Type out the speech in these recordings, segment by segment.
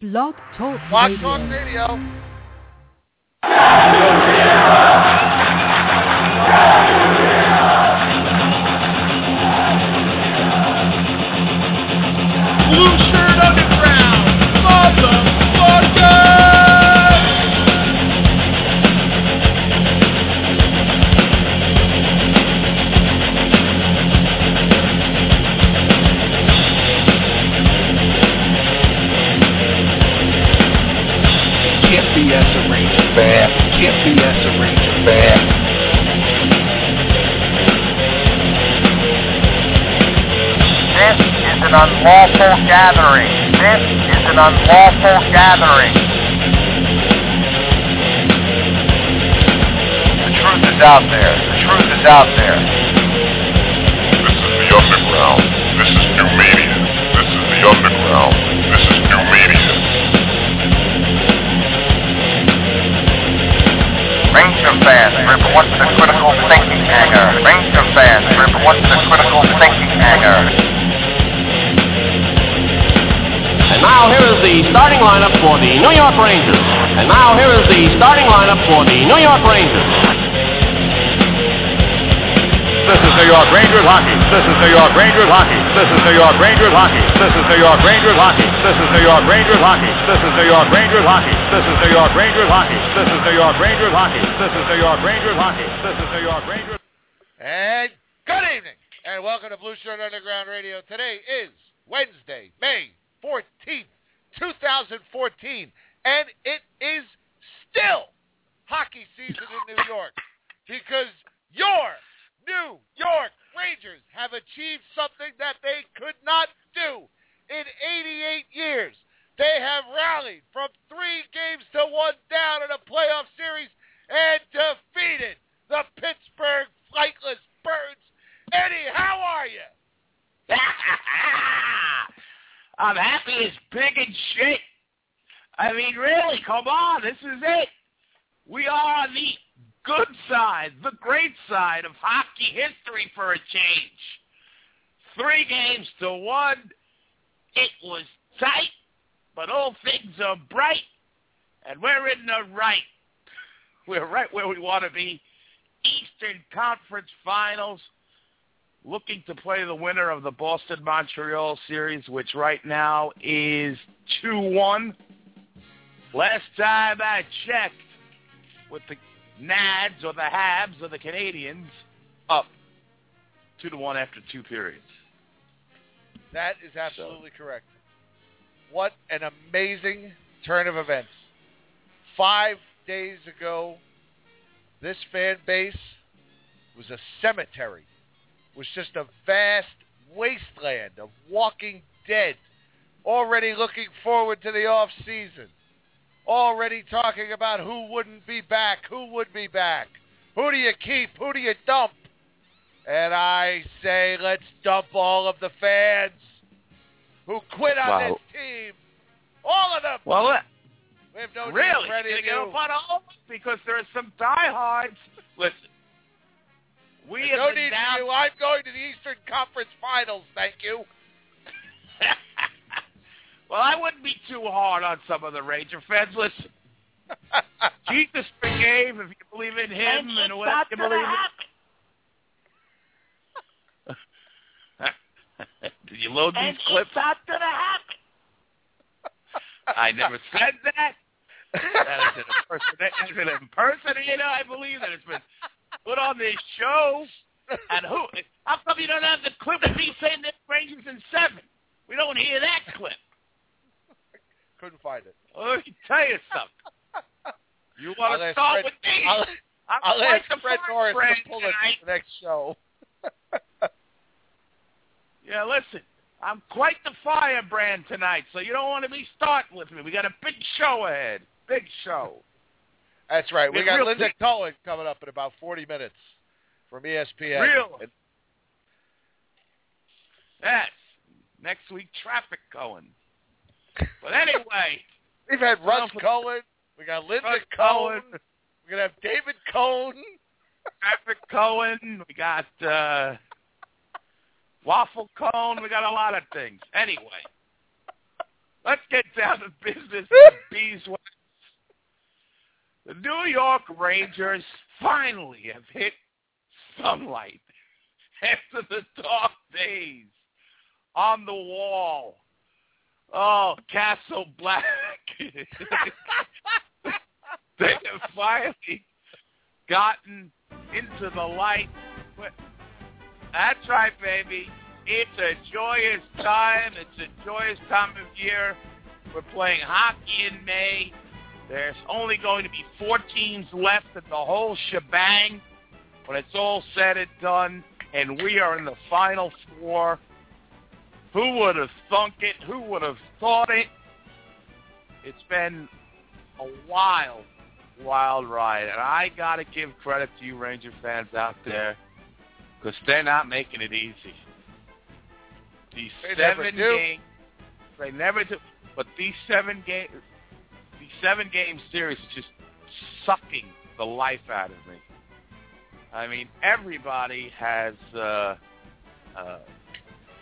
Blog Talk Blog Radio. Talk Radio. Gathering. This is an unlawful gathering. The truth is out there. The truth is out there. This is the underground. This is new media. This is the underground. This is new media. Ranger fans, report to the critical thinking hangar. Ranger fans, report to the critical thinking hangar. And now here is the starting lineup for the New York Rangers. And now here is the starting lineup for the New York Rangers. This is New York Rangers hockey. This is New York Rangers hockey. This is New York Rangers hockey. This is New York Rangers hockey. This is New York Rangers hockey. This is New York Rangers hockey. This is New York Rangers hockey. This is New York Rangers hockey. This is New York Rangers hockey. This is New York Rangers. And good evening, and welcome to Blueshirt Underground Radio. Today is Wednesday, May 14th, 2014, and it is still hockey season in New York because your New York Rangers have achieved something that they could not do in 88 years. They have rallied from three games to one down in a playoff series and defeated the Pittsburgh Flightless Birds. Eddie, how are you? I'm happy as pig and shit. I mean, really, come on, this is it. We are on the good side, the great side of hockey history for a change. Three games to one. It was tight, but all things are bright, and we're in the right. We're right where we want to be. Eastern Conference Finals looking to play the winner of the Boston-Montreal series, which right now is 2-1. Last time I checked with the Nads or the Habs or the Canadiens, up 2 to 1 after two periods. That is absolutely correct. What an amazing turn of events. Five days ago, this fan base was a cemetery, was just a vast wasteland of walking dead, already looking forward to the off season, already talking about who wouldn't be back, who would be back, who do you keep, who do you dump, and I say let's dump all of the fans who quit on Wow. this team, all of them. Well, uh, we have no really, for any you're going to get up on all of because there are some diehards. Listen, we no have need announced- for you. I'm going to the Eastern Conference Finals. Thank you. well, I wouldn't be too hard on some of the Ranger fans. Listen, Jesus forgave if you believe in Him and, whatever you believe in. Did you load these clips? I never said that. That is an impersonate- that is an impersonator, I believe, that it's been put on this show. And who? How come you don't have the clip of me saying that Rangers in seven? We don't hear that clip. Couldn't find it. Let me tell you something. You want to start Fred- with me? I'll, I'm I'll ask the Fred Norris friend to pull it for the next show. Yeah, listen. I'm quite the firebrand tonight, so you don't want to be starting with me. We got a big show ahead. Big show. That's right. We got Linda Cohn coming up in about 40 minutes from ESPN. Real. And Yes. Next week, traffic going. But anyway, We've had Russ Cohen. We got Linda Russ Cohen. Cohen. We're going to have David Cohen. traffic Cohen. We got uh, waffle cone. We got a lot of things. Anyway, let's get down to business. Beeswax. The New York Rangers finally have hit sunlight after the dark days on the wall. Oh, Castle Black. they have finally gotten into the light. That's right, baby. It's a joyous time. It's a joyous time of year. We're playing hockey in May. There's only going to be four teams left in the whole shebang when it's all said and done, and we are in the final four. Who would have thunk it? Who would have thought it? It's been a wild, wild ride, and I got to give credit to you Ranger fans out there because they're not making it easy. These They never seven do. games, they never do. But these seven game, these seven game series is just sucking the life out of me. I mean, everybody has, uh, uh,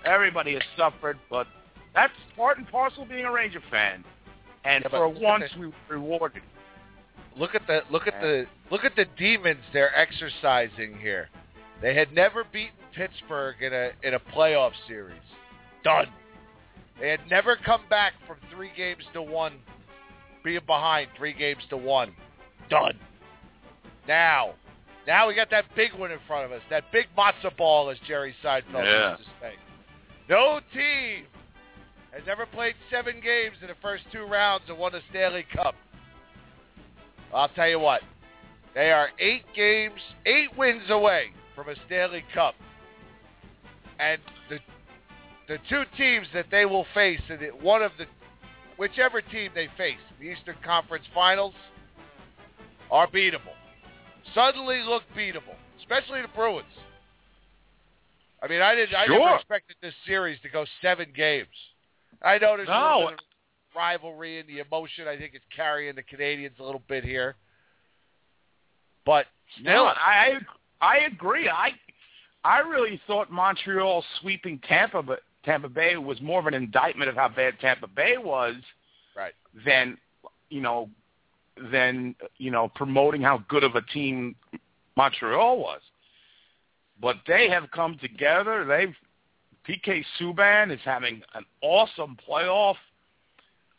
everybody has suffered, but that's part and parcel of being a Ranger fan. And Yeah, for at once, we were rewarded. Look at the look at the look at the demons they're exercising here. They had never beaten Pittsburgh in a in a playoff series. Done. They had never come back from three games to one, being behind three games to one. Done. Now, now we got that big one in front of us. That big matzo ball, as Jerry Seinfeld Yeah. used to say. No team has ever played seven games in the first two rounds and won a Stanley Cup. I'll tell you what, they are eight games, eight wins away from a Stanley Cup. And the the two teams that they will face, it- one of the whichever team they face, the Eastern Conference Finals, are beatable. Suddenly look beatable, especially the Bruins. I mean, I didn't. Sure. I never expected this series to go seven games. I know there's a No. of rivalry and the emotion. I think it's carrying the Canadiens a little bit here, but still, No, I I agree. I I really thought Montreal sweeping Tampa, but Tampa Bay was more of an indictment of how bad Tampa Bay was, Right. Than you know, than you know promoting how good of a team Montreal was. But they have come together. They've PK Subban is having an awesome playoff.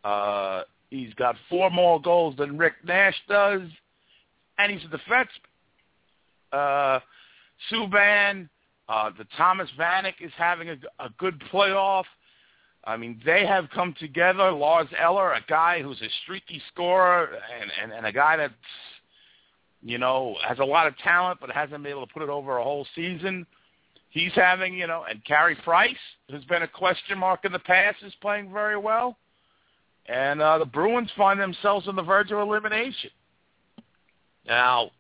Uh, he's got four more goals than Rick Nash does, and he's a defenseman. Uh, Subban, uh, the Thomas Vanek is having a, a good playoff. I mean, they have come together. Lars Eller, a guy who's a streaky scorer, and, and, and a guy that's, you know, has a lot of talent but hasn't been able to put it over a whole season. He's having, you know, and Carey Price, who's been a question mark in the past, is playing very well. And uh, the Bruins find themselves on the verge of elimination. Now,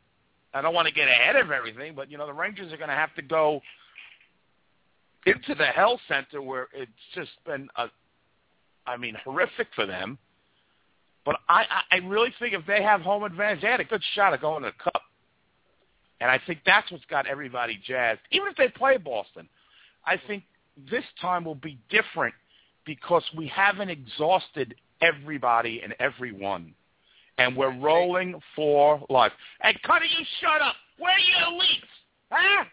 I don't want to get ahead of everything, but you know the Rangers are going to have to go into the Hell Center where it's just been a, I mean, horrific for them. But I, I really think if they have home advantage, they had a good shot of going to the Cup. And I think that's what's got everybody jazzed. Even if they play Boston, I think this time will be different because we haven't exhausted everybody and everyone and we're rolling for life. Hey, Cuddy, you shut up. Where are your leaks? Huh?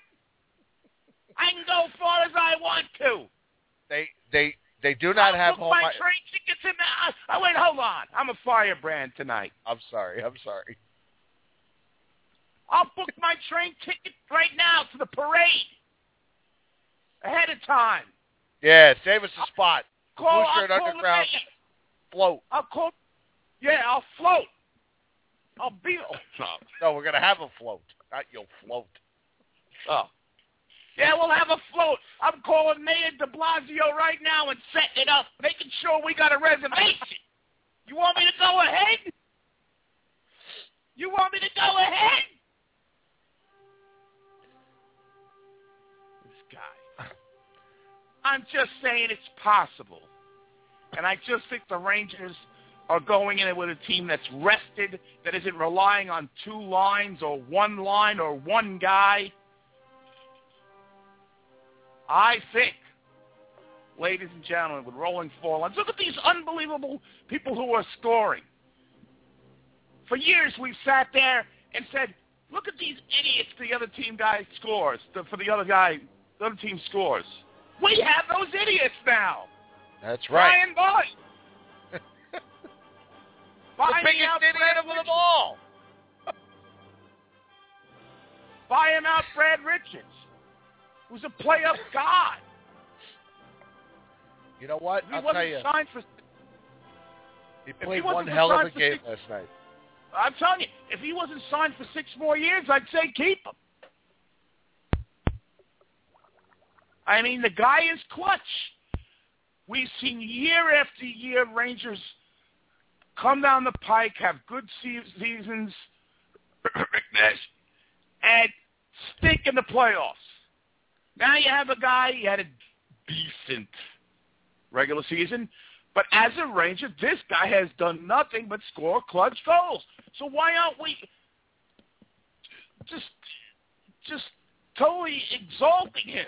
I can go as far as I want to. they they they do not I'll have book home. my train tickets in the. Oh, wait, hold on. I'm a firebrand tonight. I'm sorry. I'm sorry. I'll book my train ticket right now to the parade ahead of time. Yeah, save us a spot. Call, Blue I'll Shirt call Underground mayor. float. I'll call. Yeah, I'll float. I'll be. Oh, no. No, we're gonna have a float, not you'll float. Oh. Yeah, we'll have a float. I'm calling Mayor de Blasio right now and setting it up, making sure we got a reservation. You want me to go ahead? You want me to go ahead? This guy. I'm just saying it's possible. And I just think the Rangers are going in with a team that's rested, that isn't relying on two lines or one line or one guy. I think ladies and gentlemen, with rolling four lines. Look at these unbelievable people who are scoring. For years, we've sat there and said, look at these idiots the other team guy scores, the, for the other guy, the other team scores. We have those idiots now. That's right. Brian the Buy me biggest idiot of them all. Buy him out Brad Richards, who's a play-up god. You know what? He I'll wasn't tell you, signed for he he played wasn't one hell of a game six- last night. I'm telling you, if he wasn't signed for six more years, I'd say keep him. I mean, the guy is clutch. We've seen year after year Rangers come down the pike, have good seasons, and stink in the playoffs. Now you have a guy, he had a decent regular season, but as a Ranger, this guy has done nothing but score clutch goals. So why aren't we just just totally exalting him?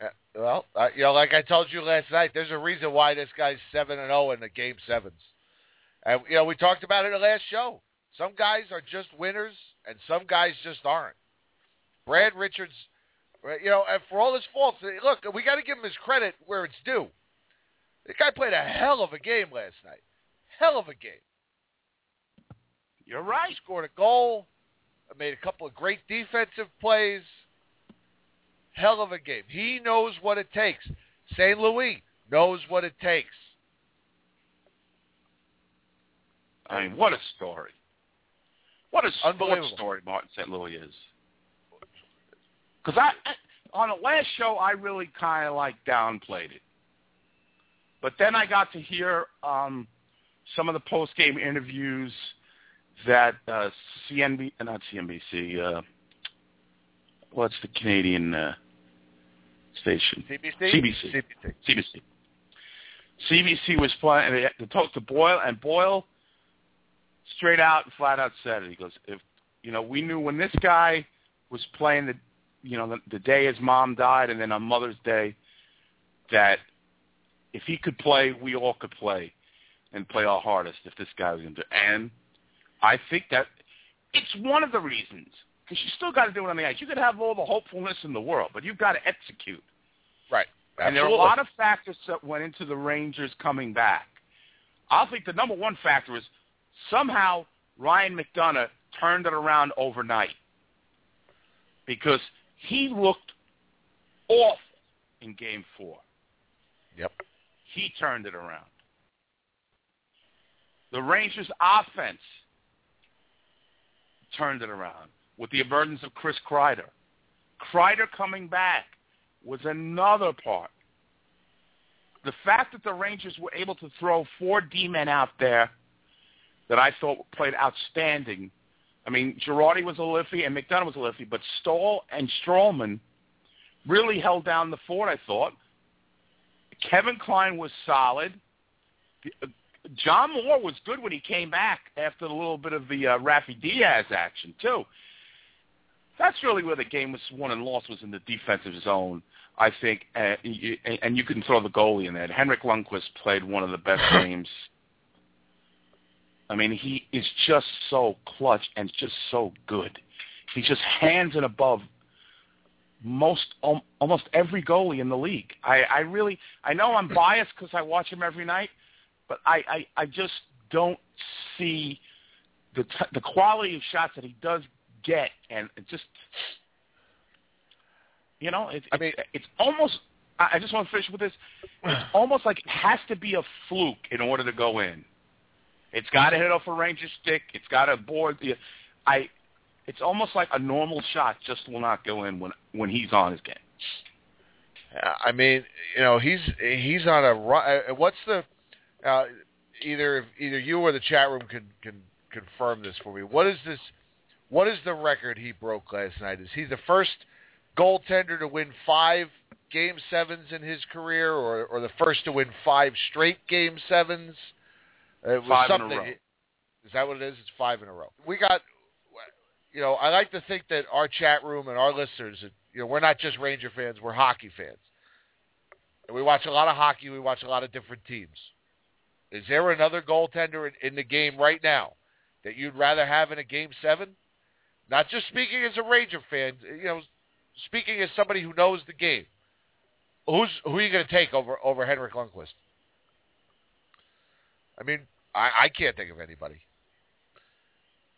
Uh, well, uh, you know, like I told you last night, there's a reason why this guy's seven and zero in the game sevens. And you know, we talked about it in the last show. Some guys are just winners, and some guys just aren't. Brad Richards, right, you know, and for all his faults, uh, look, we got to give him his credit where it's due. The guy played a hell of a game last night. Hell of a game. You're right. Scored a goal. Made a couple of great defensive plays. Hell of a game. He knows what it takes. St. Louis knows what it takes. I mean, what a story. What a sports Unbelievable. story Martin St. Louis is. Because I, on the last show, I really kind of like downplayed it. But then I got to hear um, some of the post-game interviews that uh, CNB, uh, not CNBC, uh, what's the Canadian uh, station? CBC? CBC. CBC. CBC. CBC was playing. They talked to Boyle, and Boyle straight out and flat out said it. He goes, "If you know, we knew when this guy was playing the, you know, the, the day his mom died, and then on Mother's Day, that if he could play, we all could play, and play our hardest. If this guy was going to, and I think that it's one of the reasons because you still got to do it on the ice. You could have all the hopefulness in the world, but you've got to execute. Right. And there are a lot of factors that went into the Rangers coming back. I think the number one factor is somehow Ryan McDonagh turned it around overnight because he looked awful in Game Four. Yep. He turned it around. The Rangers' offense turned it around with the emergence of Chris Kreider. Kreider coming back was another part. The fact that the Rangers were able to throw four D-men out there that I thought played outstanding. I mean, Girardi was a liffy and McDonagh was a liffy, but Staal and Stralman really held down the fort, I thought. Kevin Klein was solid. Uh, John Moore was good when he came back after a little bit of the uh, Rafi Diaz action, too. That's really where the game was won and lost was in the defensive zone, I think, uh, you- and you can throw the goalie in there. Henrik Lundqvist played one of the best games. I mean, he is just so clutch and just so good. He just hands it above most um, almost every goalie in the league. I, I really, I know I'm biased because I watch him every night, but I, I, I just don't see the t- the quality of shots that he does get, and it just, you know, it, I it, mean- it's almost. I I just want to finish with this. It's almost like it has to be a fluke in order to go in. It's got to hit off a ranger stick. It's got to board. the- I. It's almost like a normal shot just will not go in when when he's on his game. I mean, you know, he's he's on a uh, what's the uh, either either you or the chat room can can confirm this for me. What is this? What is the record he broke last night? Is he the first goaltender to win five game sevens in his career, or or the first to win five straight game sevens? It was Five in a something. row. Is that what it is? It's five in a row. We got, you know, I like to think that our chat room and our listeners, you know, we're not just Ranger fans, we're hockey fans. and we watch a lot of hockey. We watch a lot of different teams. Is there another goaltender in, in the game right now that you'd rather have in a game seven? Not just speaking as a Ranger fan, you know, speaking as somebody who knows the game. Who's who are you going to take over over Henrik Lundqvist? I mean, I, I can't think of anybody,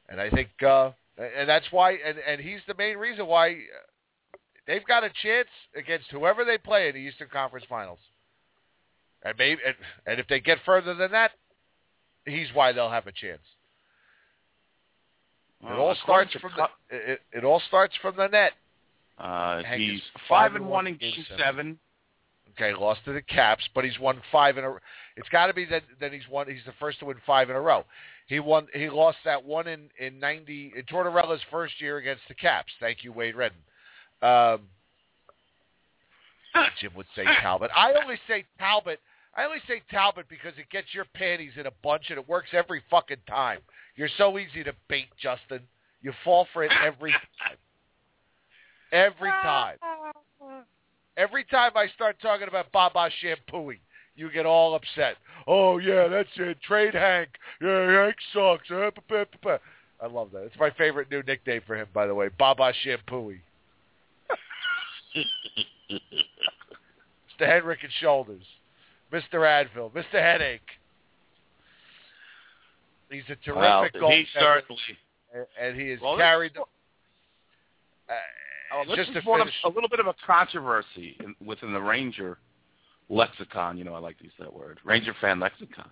and I think, uh, and that's why, and, and he's the main reason why uh, they've got a chance against whoever they play in the Eastern Conference Finals, and maybe, and, and if they get further than that, he's why they'll have a chance. It all starts from the, it, it all starts from the net. Uh, he's is five and one in game seven. Okay, lost to the Caps, but he's won five in a. It's got to be that that he's won. He's the first to win five in a row. He won. He lost that one in in ninety in Tortorella's first year against the Caps. Thank you, Wade Redden. Um, Jim would say Talbot. I only say Talbot. I only say Talbot because it gets your panties in a bunch and it works every fucking time. You're so easy to bait, Justin. You fall for it every time. Every time. Every time I start talking about Baba Shampooing, you get all upset. Oh yeah, that's it. Trade Hank. Yeah, Hank sucks. Uh. I love that. It's my favorite new nickname for him, by the way. Baba Shampooing. Mr. Henrik and Shoulders. Mr. Advil. Mr. Headache. He's a Well, terrific he goaltender, certainly. and- he has Well, carried them. Uh, Oh, this just is to of, a little bit of a controversy in, within the Ranger lexicon. You know, I like to use that word, Ranger fan lexicon.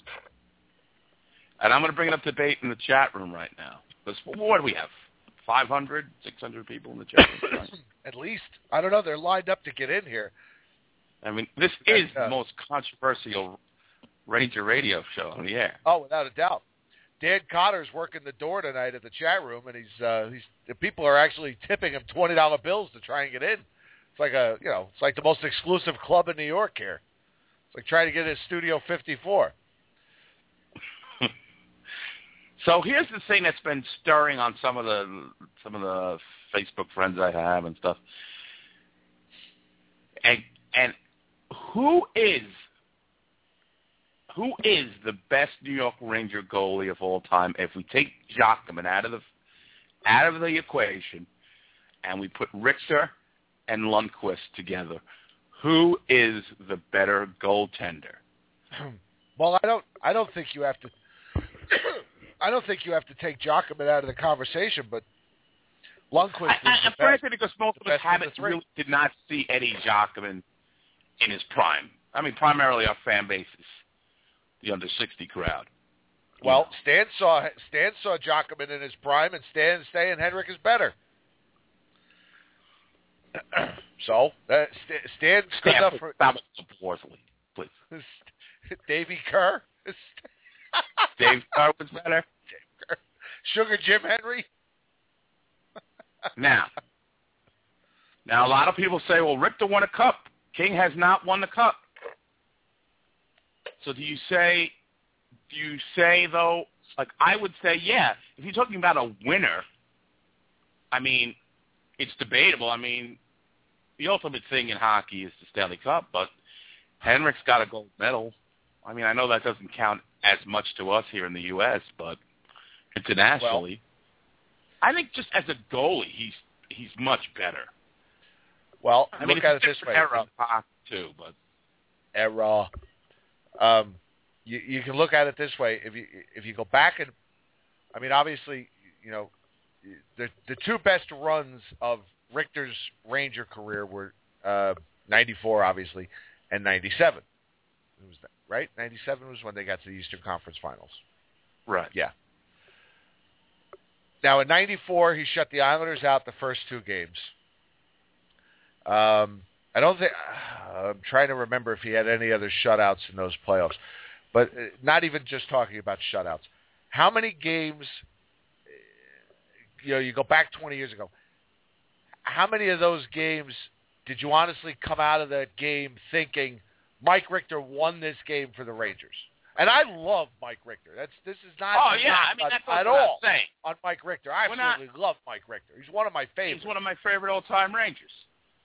And I'm going to bring it up to debate in the chat room right now. Because what do we have? 500, 600 people in the chat room. right? at least I don't know. They're lined up to get in here. I mean, this is uh, the most controversial Ranger radio show on the air. Oh, without a doubt. Dan Cotter's working the door tonight at the chat room, and he's uh, he's the people are actually tipping him twenty dollar bills to try and get in. It's like a you know it's like the most exclusive club in New York here. It's like trying to get in Studio fifty four. So here's the thing that's been stirring on some of the some of the Facebook friends I have and stuff. And and who is who is the best New York Ranger goalie of all time if we take Giacomin out of the out of the equation and we put Richter and Lundqvist together? Who is the better goaltender? Well, I don't I don't think you have to. I don't think you have to take Giacomin out of the conversation, but Lundqvist I, is I, best. granted because most the of us the haven't really did not see Eddie Giacomin in his prime. I mean, primarily our fan base is the under sixty crowd. Well. Stan saw Stan saw Giacomin in his prime, and Stan saying Henrik is better. so uh, St- Stan up for Worsley, please. Davy Kerr, Dave Carr was better. Sugar Jim Henry. Now, now a lot of people say, well, Richter won a cup. King has not won the cup. So do you say, do you say though, like I would say, yeah, if you're talking about a winner, I mean, it's debatable. I mean, the ultimate thing in hockey is the Stanley Cup, but Henrik's got a gold medal. I mean, I know that doesn't count as much to us here in the U.S., but internationally, I think just as a goalie, he's he's much better. Well, I mean, look at it this way. era hockey too, but era. Um, you you can look at it this way. If you if you go back and, I mean, obviously, you know, the the two best runs of Richter's Ranger career were uh, '94, obviously, and '97. It was that, right. '97 was when they got to the Eastern Conference Finals. right. Yeah. Now in '94, he shut the Islanders out the first two games. Um, I don't think I'm trying to remember if he had any other shutouts in those playoffs, but uh, not even just talking about shutouts. How many games? You know, you go back 20 years ago. How many of those games did you honestly come out of that game thinking Mike Richter won this game for the Rangers? And I love Mike Richter. That's this is not Oh yeah, knock I mean that's at I'm all saying. on Mike Richter. I We're not- absolutely love Mike Richter. He's one of my favorites. He's one of my favorite all-time Rangers.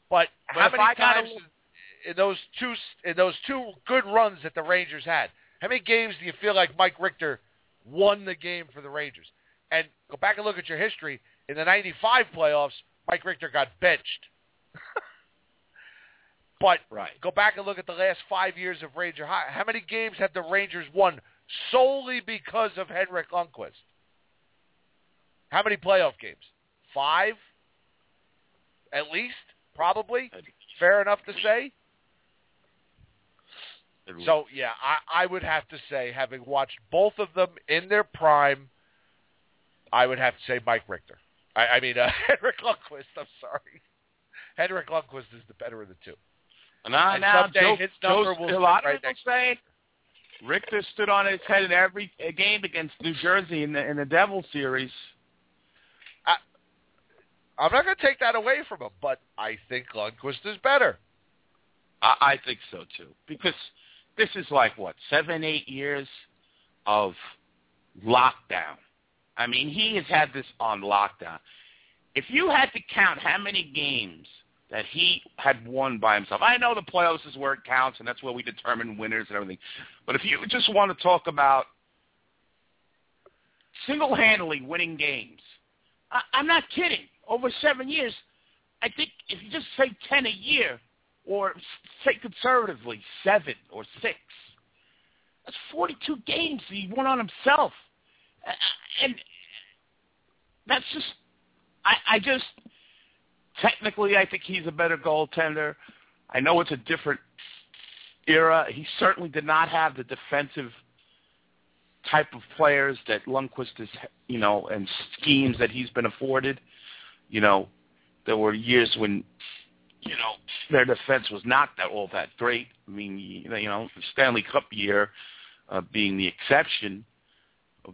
but, But how many I times in those two in those two good runs that the Rangers had, how many games do you feel like Mike Richter won the game for the Rangers? And go back and look at your history. In the 95 playoffs, Mike Richter got benched. but Right. go back and look at the last five years of Ranger High. How many games have the Rangers won solely because of Henrik Lundqvist? How many playoff games? Five? At least? Probably? Fair enough to say? So, yeah, I, I would have to say, having watched both of them in their prime, I would have to say Mike Richter. I, I mean, uh, Henrik Lundqvist, I'm sorry. Henrik Lundqvist is the better of the two. Now, And now, someday Joe, his number Joe, will a lot of right people next say Richter stood on his head in every game against New Jersey in the in the Devil series. I'm not going to take that away from him, but I think Lundqvist is better. I, I think so too, because this is like what seven, eight years of lockdown. I mean, he has had this on lockdown. If you had to count how many games that he had won by himself, I know the playoffs is where it counts, and that's where we determine winners and everything. But if you just want to talk about single-handedly winning games, I, I'm not kidding. Over seven years, I think if you just say ten a year, or say conservatively seven or six, that's 42 games he won on himself, and that's just. I, I just technically, I think he's a better goaltender. I know it's a different era. He certainly did not have the defensive type of players that Lundqvist is, you know, and schemes that he's been afforded. You know, there were years when, you know, their defense was not that all that great. I mean, you know, Stanley Cup year uh, being the exception,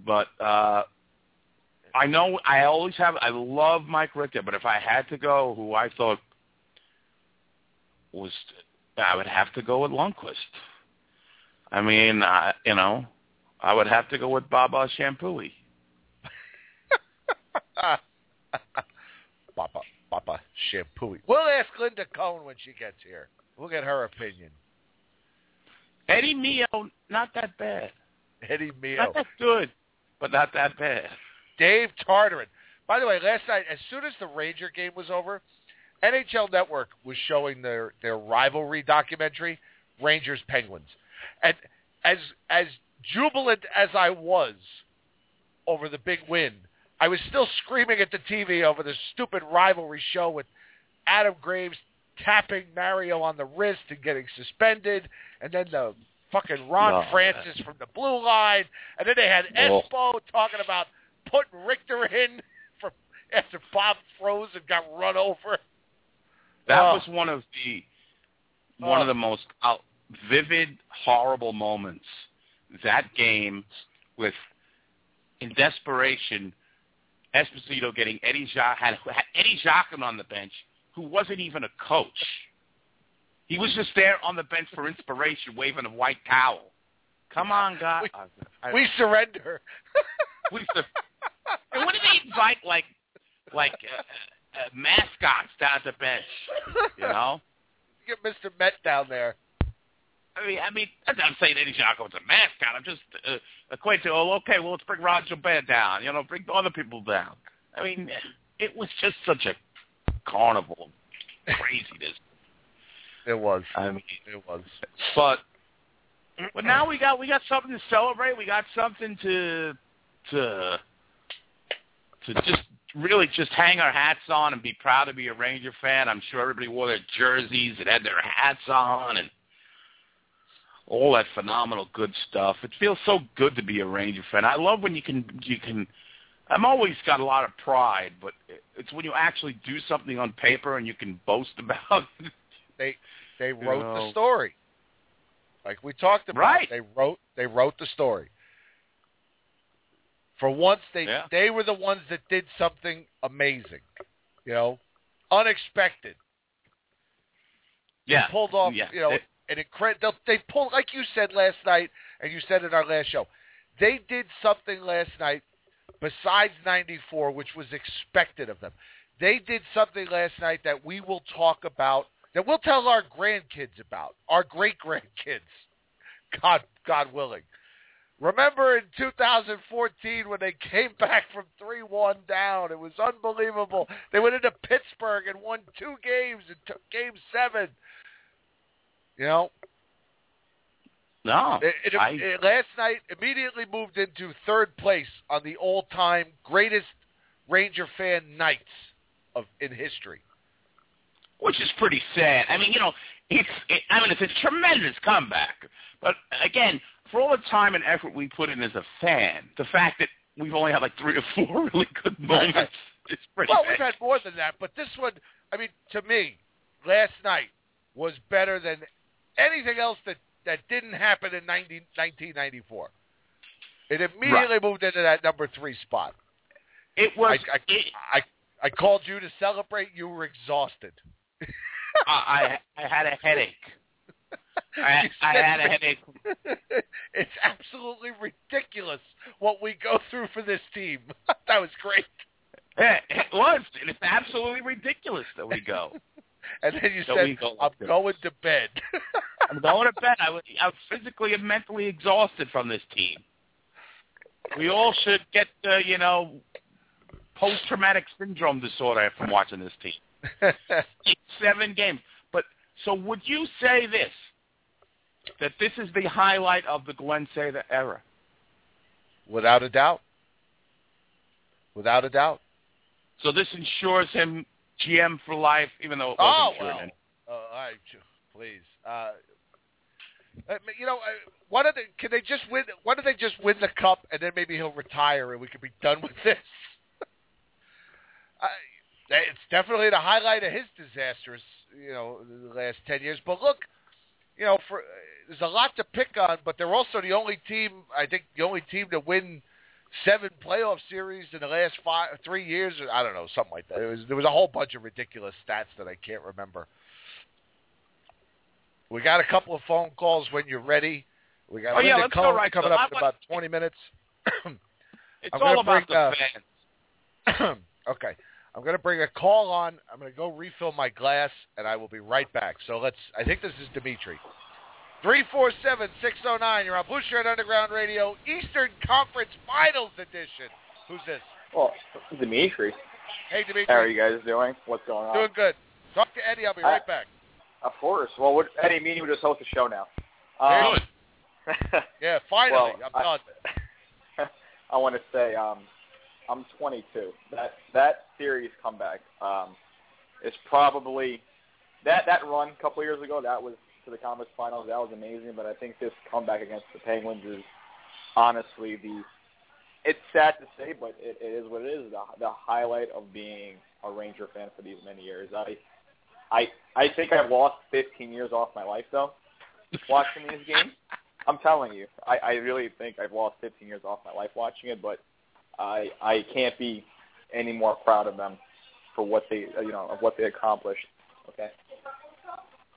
but uh, I know I always have. I love Mike Richter, but if I had to go, who I thought was, I would have to go with Lundqvist. I mean, I, you know, I would have to go with Baba Shampooey. Papa, Papa Shampooey. We'll ask Linda Cohn when she gets here. We'll get her opinion. Eddie Mio, not that bad. Eddie Mio. Not that good, but not that bad. Dave Tataryn. By the way, last night, as soon as the Ranger game was over, NHL Network was showing their, their rivalry documentary, Rangers Penguins. And as as jubilant as I was over the big win, I was still screaming at the TV over the stupid rivalry show with Adam Graves tapping Mario on the wrist and getting suspended, and then the fucking Ron No, Francis from the blue line, and then they had Oh. Espo talking about putting Richter in for after Bob Froese and got run over. That Oh. was one of the oh. one Oh. of the most out, vivid, horrible moments. That game with in desperation, Esposito getting Eddie Jacques had, had Eddie Jacques on the bench, who wasn't even a coach. He was just there on the bench for inspiration, waving a white towel. Come on, guys. I- We surrender. we sur- and what did they invite like like uh, uh, mascots down at the bench? You know. Get Mr. Met down there. I mean, I mean, I'm not saying Eddie Jacques was a mascot. I'm just uh, equating to, oh, okay, well, let's bring Roger Bear down. You know, bring other people down. I mean, it was just such a carnival of craziness. It was. I mean, It was. but but now we got we got something to celebrate. We got something to to to just really just hang our hats on and be proud to be a Ranger fan. I'm sure everybody wore their jerseys and had their hats on and all that phenomenal good stuff. It feels so good to be a Ranger fan. I love when you can you can. I'm always got a lot of pride, but it's when you actually do something on paper and you can boast about it. They they wrote know. the story. Like we talked about. Right. They wrote they wrote the story. For once they Yeah. they were the ones that did something amazing. You know? Unexpected. They Yeah, pulled off, yeah. you know, It- an incredible. They pulled, like you said last night, and you said in our last show, they did something last night besides '94, which was expected of them. They did something last night that we will talk about that we'll tell our grandkids about, our great grandkids, God, God willing. Remember in 2014 when they came back from 3-1 down? It was unbelievable. They went into Pittsburgh and won two games and took game seven. You know, No, it, it, I, it- last night immediately moved into third place on the all-time greatest Ranger fan nights of in history. Which is pretty sad. I mean, you know, it's it, I mean, it's a tremendous comeback. But again, for all the time and effort we put in as a fan, the fact that we've only had like three or four really good moments is pretty Well, bad. we've had more than that, but this one, I mean, to me, last night was better than anything else that, that didn't happen in 90, 1994. It immediately moved into that number three spot. it was. I, I, it, I, I called you to celebrate. You were exhausted. I, I I had a headache. I, I had a headache. it's absolutely ridiculous what we go through for this team. that was great. Yeah, it was. And it's absolutely ridiculous that we go. And then you That said, go "I'm this." going to bed." I'm going to bed. I was, I was physically and mentally exhausted from this team. We all should get, uh, you know, post-traumatic syndrome disorder from watching this team. Seven games. But so would you say this, that this is the highlight of the Glen Sather era? Without a doubt. Without a doubt. So this ensures him GM for life, even though it Oh, wasn't sure well. then. Uh, all right, please. Uh, you know, why don't they, can they just win? Why don't they just win the cup and then maybe he'll retire and we can be done with this? I, it's definitely the highlight of his disastrous, you know, the last ten years. But look, you know, for there's a lot to pick on, but they're also the only team. I think the only team to win seven playoff series in the last five, three years. Or I don't know, something like that. It was, there was a whole bunch of ridiculous stats that I can't remember. We got a couple of phone calls when you're ready. We got Oh, yeah, let's go right coming up in about 20 minutes. It's I'm all about bring, the uh, fans. okay. I'm going to bring a call on. I'm going to go refill my glass, and I will be right back. So let's. I think this is Dimitri. Three four seven six zero nine. You're on Blue Shirt Underground Radio, Eastern Conference Finals edition. Who's this? Well, Dimitri, Hey, Dimitri. how are you guys doing? What's going on? Doing good. Talk to Eddie. I'll be Uh, right back. Of course. Well, what, Eddie, me and you just host the show now. Um, Yeah, finally. well, I'm done. I, I want to say um, I'm 22. That that series comeback um, is probably that that run a couple years ago. That was to the conference finals. That was amazing. But I think this comeback against the Penguins is honestly the. It's sad to say, but it, it is what it is. The, the highlight of being a Ranger fan for these many years. I, I, I think I've lost 15 years off my life though, watching these games. I'm telling you, I, I really think I've lost 15 years off my life watching it, but I I can't be any more proud of them for what they you know of what they accomplished. Okay.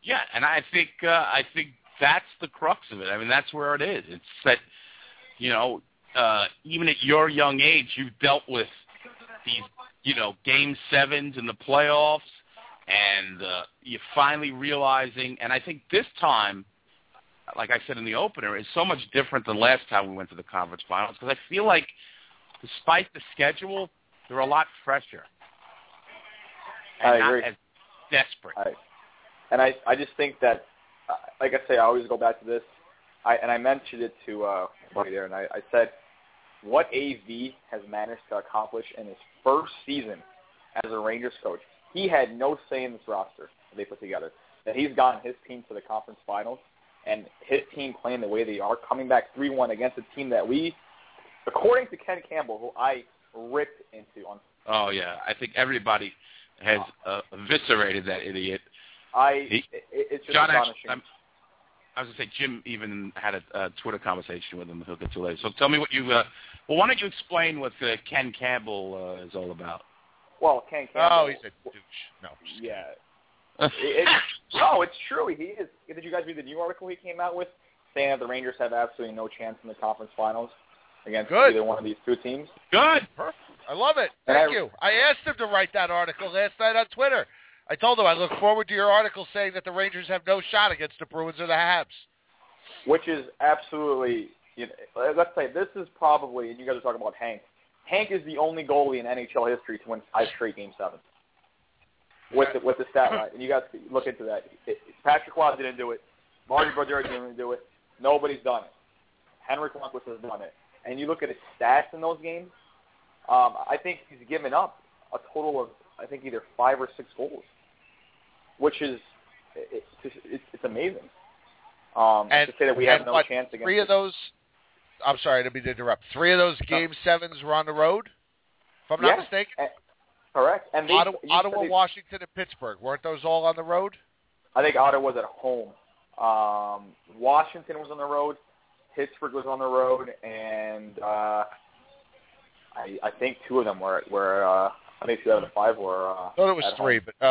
Yeah, and I think uh, I think that's the crux of it. I mean, that's where it is. It's that you know, uh, even at your young age, you've dealt with these you know game sevens in the playoffs, and uh, you're finally realizing. And I think this time, like I said in the opener, is so much different than last time we went to the conference finals because I feel like, despite the schedule, they're a lot fresher. And I not agree. as desperate. I, and I I just think that, uh, like I say, I always go back to this. I and I mentioned it to uh, buddy there, and I, I said what AV has managed to accomplish in his first season as a Rangers coach. He had no say in this roster that they put together. That he's gotten his team to the conference finals, and his team playing the way they are, coming back three one against a team that we, according to Ken Campbell, who I ripped into on Oh yeah, I think everybody has uh, eviscerated that idiot. I He- it, it's just John, astonishing. I'm, I was gonna say Jim even had a, a Twitter conversation with him. He'll get to later. So tell me what you. Uh, well, why don't you explain what uh, Ken Campbell uh, is all about? well, Ken Campbell. Oh, he's a douche. No. I'm just kidding. Yeah. It, it, no, it's true. He is. Did you guys read the new article he came out with saying that the Rangers have absolutely no chance in the conference finals against Good. either one of these two teams? Good. Perfect. I love it. Thank I- you. I asked him to write that article last night on Twitter. I told him I look forward to your article saying that the Rangers have no shot against the Bruins or the Habs. which is absolutely. You know, let's say this is probably, and you guys are talking about Hank. Hank is the only goalie in NHL history to win five straight Game Sevens. With the, with the stat line, and you guys can look into that. It, Patrick Roy didn't do it. Marty Brodeur didn't do it. Nobody's done it. Henrik Lundqvist has done it. And you look at his stats in those games. Um, I think he's given up a total of I think either five or six goals, which is it's, it's, it's amazing. Um, And- to say that we have no what, chance against Three of those. I'm sorry, I didn't to interrupt. Three of those Game Sevens were on the road. If I'm not mistaken, And- correct. And they, Ottawa, Ottawa they- Washington, and Pittsburgh weren't those all on the road? I think Ottawa was at home. Um, Washington was on the road. Pittsburgh was on the road, and uh, I, I think two of them were were. Uh, I think two out of the five were. Uh, I thought it was three, home. but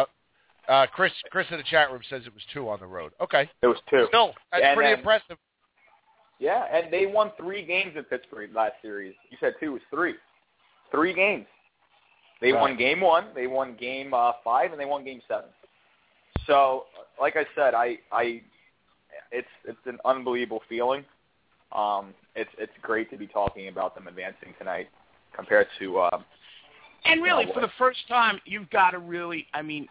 uh, uh, Chris Chris in the chat room says it was two on the road. Okay, It was two. still that's And pretty then- impressive. Yeah, and they won three games in Pittsburgh last series. You said two. It was three. Three games. They Right. won game one, they won game uh, five, and they won game seven. So, like I said, I, I, it's it's an unbelievable feeling. Um, it's it's great to be talking about them advancing tonight compared to. Uh, And really, No for way. the first time, you've got to really, I mean,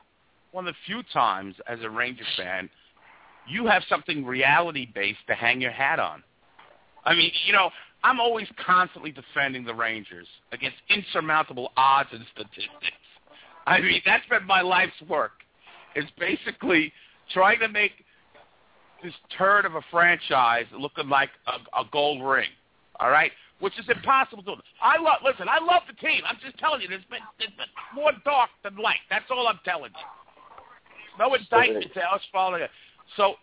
one of the few times as a Ranger fan, you have something reality-based to hang your hat on. I mean, you know, I'm always constantly defending the Rangers against insurmountable odds and statistics. I mean, that's been my life's work. It's basically trying to make this turd of a franchise looking like a, a gold ring. All right, which is impossible to do. I love. Listen, I love the team. I'm just telling you, there's been, there's been more dark than light. That's all I'm telling you. No indictment to us following it. So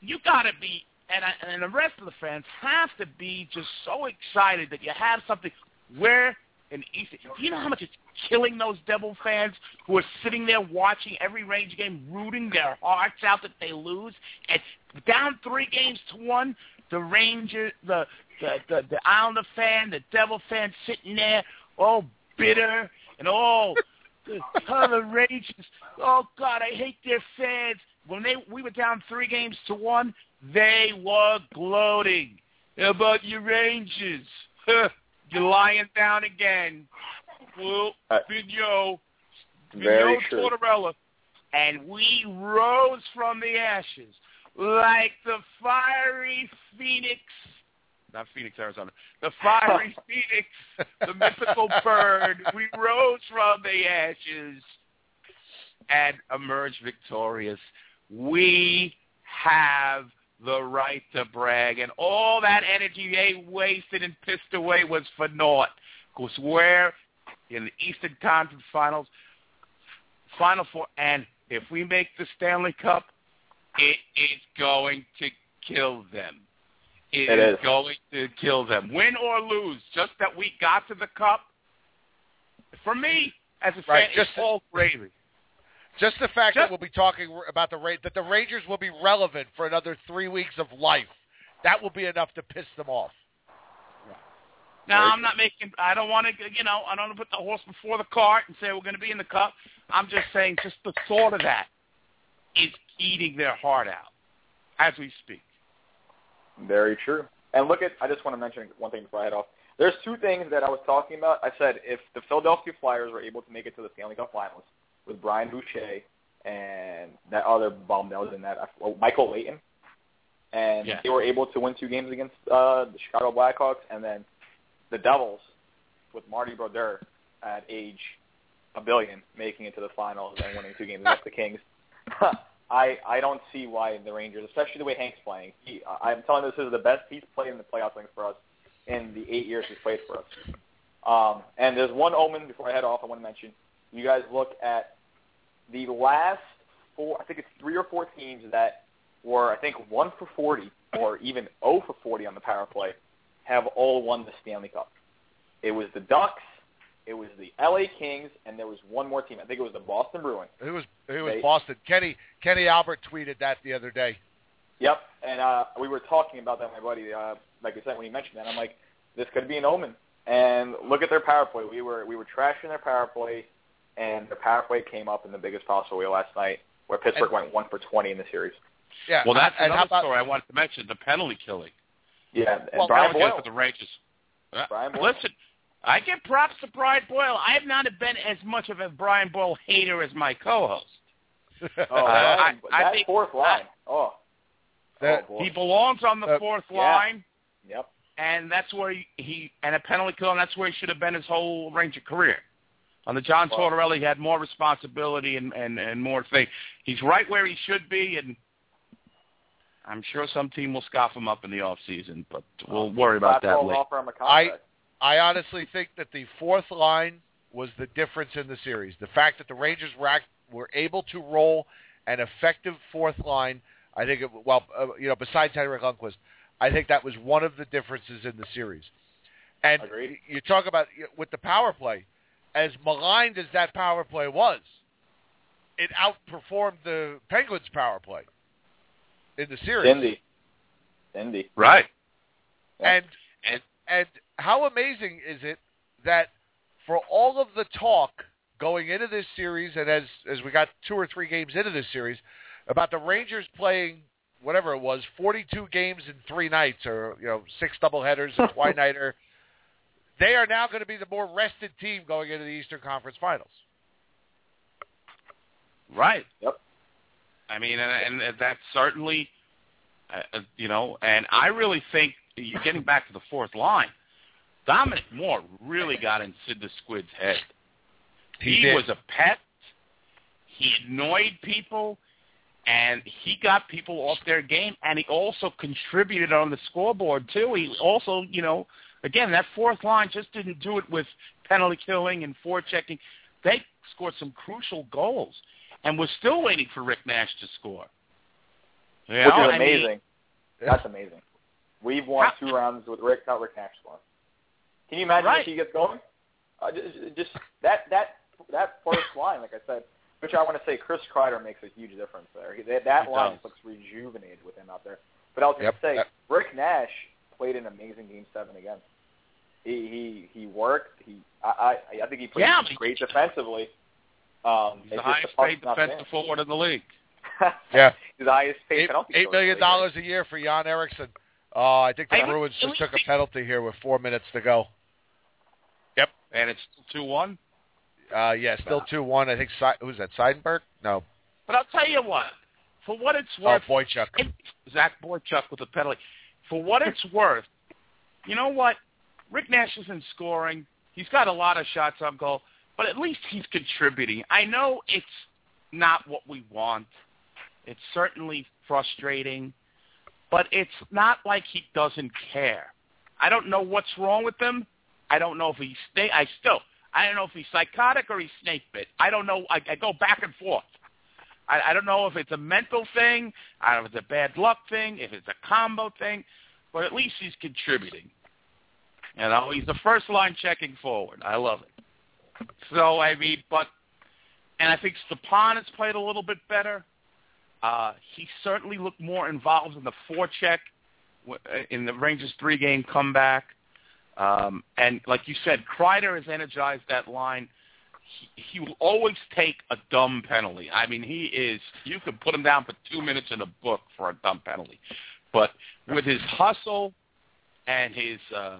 you got to be, and I, and the rest of the fans have to be just so excited that you have something. Where in East, do you know how much it's killing those Devil fans who are sitting there watching every Ranger game, rooting their hearts out that they lose, and down three games to one, the Ranger, the the the, the Islander fan, the Devil fan, sitting there all bitter and all. The, oh, the Rangers. Oh God, I hate their fans. When they we were down three games to one, they were gloating How about your Rangers. You're lying down again. Well, Uh, Vigneault, Vigneault. Tortorella. And we rose from the ashes like the fiery phoenix. Not Phoenix, Arizona. The fiery phoenix, the mythical bird. We rose from the ashes and emerged victorious. We have the right to brag, and all that energy they wasted and pissed away was for naught. Because we're in the Eastern Conference Finals, Final Four, and if we make the Stanley Cup, it is going to kill them. It is, is. going to kill them. Win or lose, just that we got to the cup. For me, as a fan, Right, it's just- all gravy. Just the fact Just- that we'll be talking about the that the Rangers will be relevant for another three weeks of life, that will be enough to piss them off. Now, Very I'm not making. I don't want to. You know, I don't want to put the horse before the cart and say we're going to be in the cup. I'm just saying, just the thought of that is eating their heart out as we speak. Very true. And look at, I just want to mention one thing before I head off. There's two things that I was talking about. I said if the Philadelphia Flyers were able to make it to the Stanley Cup Finals with Brian Boucher and that other bum that was in that, oh, Michael Leighton, and Yeah. they were able to win two games against uh, the Chicago Blackhawks, and then the Devils with Marty Brodeur at age a billion making it to the finals and winning two games against the Kings. I I don't see why the Rangers, especially the way Hank's playing. He, I- I'm telling you, this is the best he's played in the playoffs I think, for us in the eight years he's played for us. Um, and there's one omen before I head off. I want to mention. You guys look at the last four. I think it's three or four teams that were I think one for 40 or even 0 for 40 on the power play have all won the Stanley Cup. It was the Ducks, it was the LA Kings, and there was one more team. I think it was the Boston Bruins. It was it was They- Boston. Kenny Kenny Albert tweeted that the other day. Yep, and uh, we were talking about that, my buddy. Uh, like I said, when he mentioned that, I'm like, this could be an omen. And look at their power play. We were we were trashing their power play, and the power play came up in the biggest possible way last night, where Pittsburgh And- went one for 20 in the series. Yeah. Well, that's and another about, story I wanted to mention: the penalty killing. Yeah, and Well, Brian That was good Boyle. for the Rangers. Uh, Brian Boyle. Listen, I give props to Brian Boyle. I have not been as much of a Brian Boyle hater as my co-host. Oh, Uh, Brian, I- I that think- fourth line. oh, That- oh. He belongs on the Uh, fourth yeah. line, Yep. and that's where he, he and a penalty kill, and that's where he should have been his whole Ranger career. On the John Well- Tortorella, he had more responsibility and, and, and more thing. He's right where he should be, and I'm sure some team will scoff him up in the off season, but we'll worry about that Fastball later. offer him a I- contract. I honestly think that the fourth line was the difference in the series. The fact that the Rangers were, act, were able to roll an effective fourth line, I think, it, well, uh, you know, besides Henrik Lundqvist, I think that was one of the differences in the series. And Agreed. you talk about with the power play, as maligned as that power play was, it outperformed the Penguins' power play in the series. Indy. Indy. Right. Yeah. And And- and how amazing is it that for all of the talk going into this series, and as as we got two or three games into this series, about the Rangers playing whatever it was, 42 games in three nights, or you know, six doubleheaders, a twinighter. They are now going to be the more rested team going into the Eastern Conference Finals. Right. Yep. I mean, and, and that's certainly, uh, uh, you know, and I really think you're getting back to the fourth line. Dominic Moore really got in Sid the Squid's head. He, did. was a pet. He annoyed people, and he got people off their game, and he also contributed on the scoreboard too. He also, you know, again that fourth line just didn't do it with penalty killing and forechecking. They scored some crucial goals, and we're still waiting for Rick Nash to score. You Which know, is I mean, amazing. That's amazing. We've won How- two rounds with Rick, not Rick Nash scoring. Can you imagine Right. if he gets going? Uh, just, just that that that first line, like I said, which I want to say, Chris Kreider makes a huge difference there. He, that that He line does. looks rejuvenated with him out there. But I was going Yep. say, Rick Nash played an amazing Game Seven again. He he he worked. He I I, I think he played Yeah, but- great defensively. Um, he's the highest puck's paid defensive there. forward in the league. Yeah. He's the highest paid Eight, penalty eight killer million in the league. dollars a year for Jan Eriksson. Oh, I think the Hey, Bruins at just took a penalty here with four minutes to go. Yep, and it's two one. Uh, yeah, still two one. I think Si- who's that? Seidenberg? No. But I'll tell you what, for what it's Oh, worth, Boychuk. Zach Boychuk with the penalty. For what it's worth, you know what? Rick Nash isn't scoring. He's got a lot of shots on goal, but at least he's contributing. I know it's not what we want. It's certainly frustrating, but it's not like he doesn't care. I don't know what's wrong with him. I don't know if he's snake. I still, I don't know if he's psychotic or he's snake bit. I don't know. I, I go back and forth. I, I don't know if it's a mental thing, I don't know if it's a bad luck thing, if it's a combo thing, but at least he's contributing. You know, he's the first line checking forward. I love it. So I mean, but and I think Stepan has played a little bit better. Uh, he certainly looked more involved in the forecheck uh, in the Rangers three-game comeback. Um, and like you said, Kreider has energized that line he, he will always take a dumb penalty. I mean, he is. You could put him down for two minutes in a book for a dumb penalty, but with his hustle and his, uh,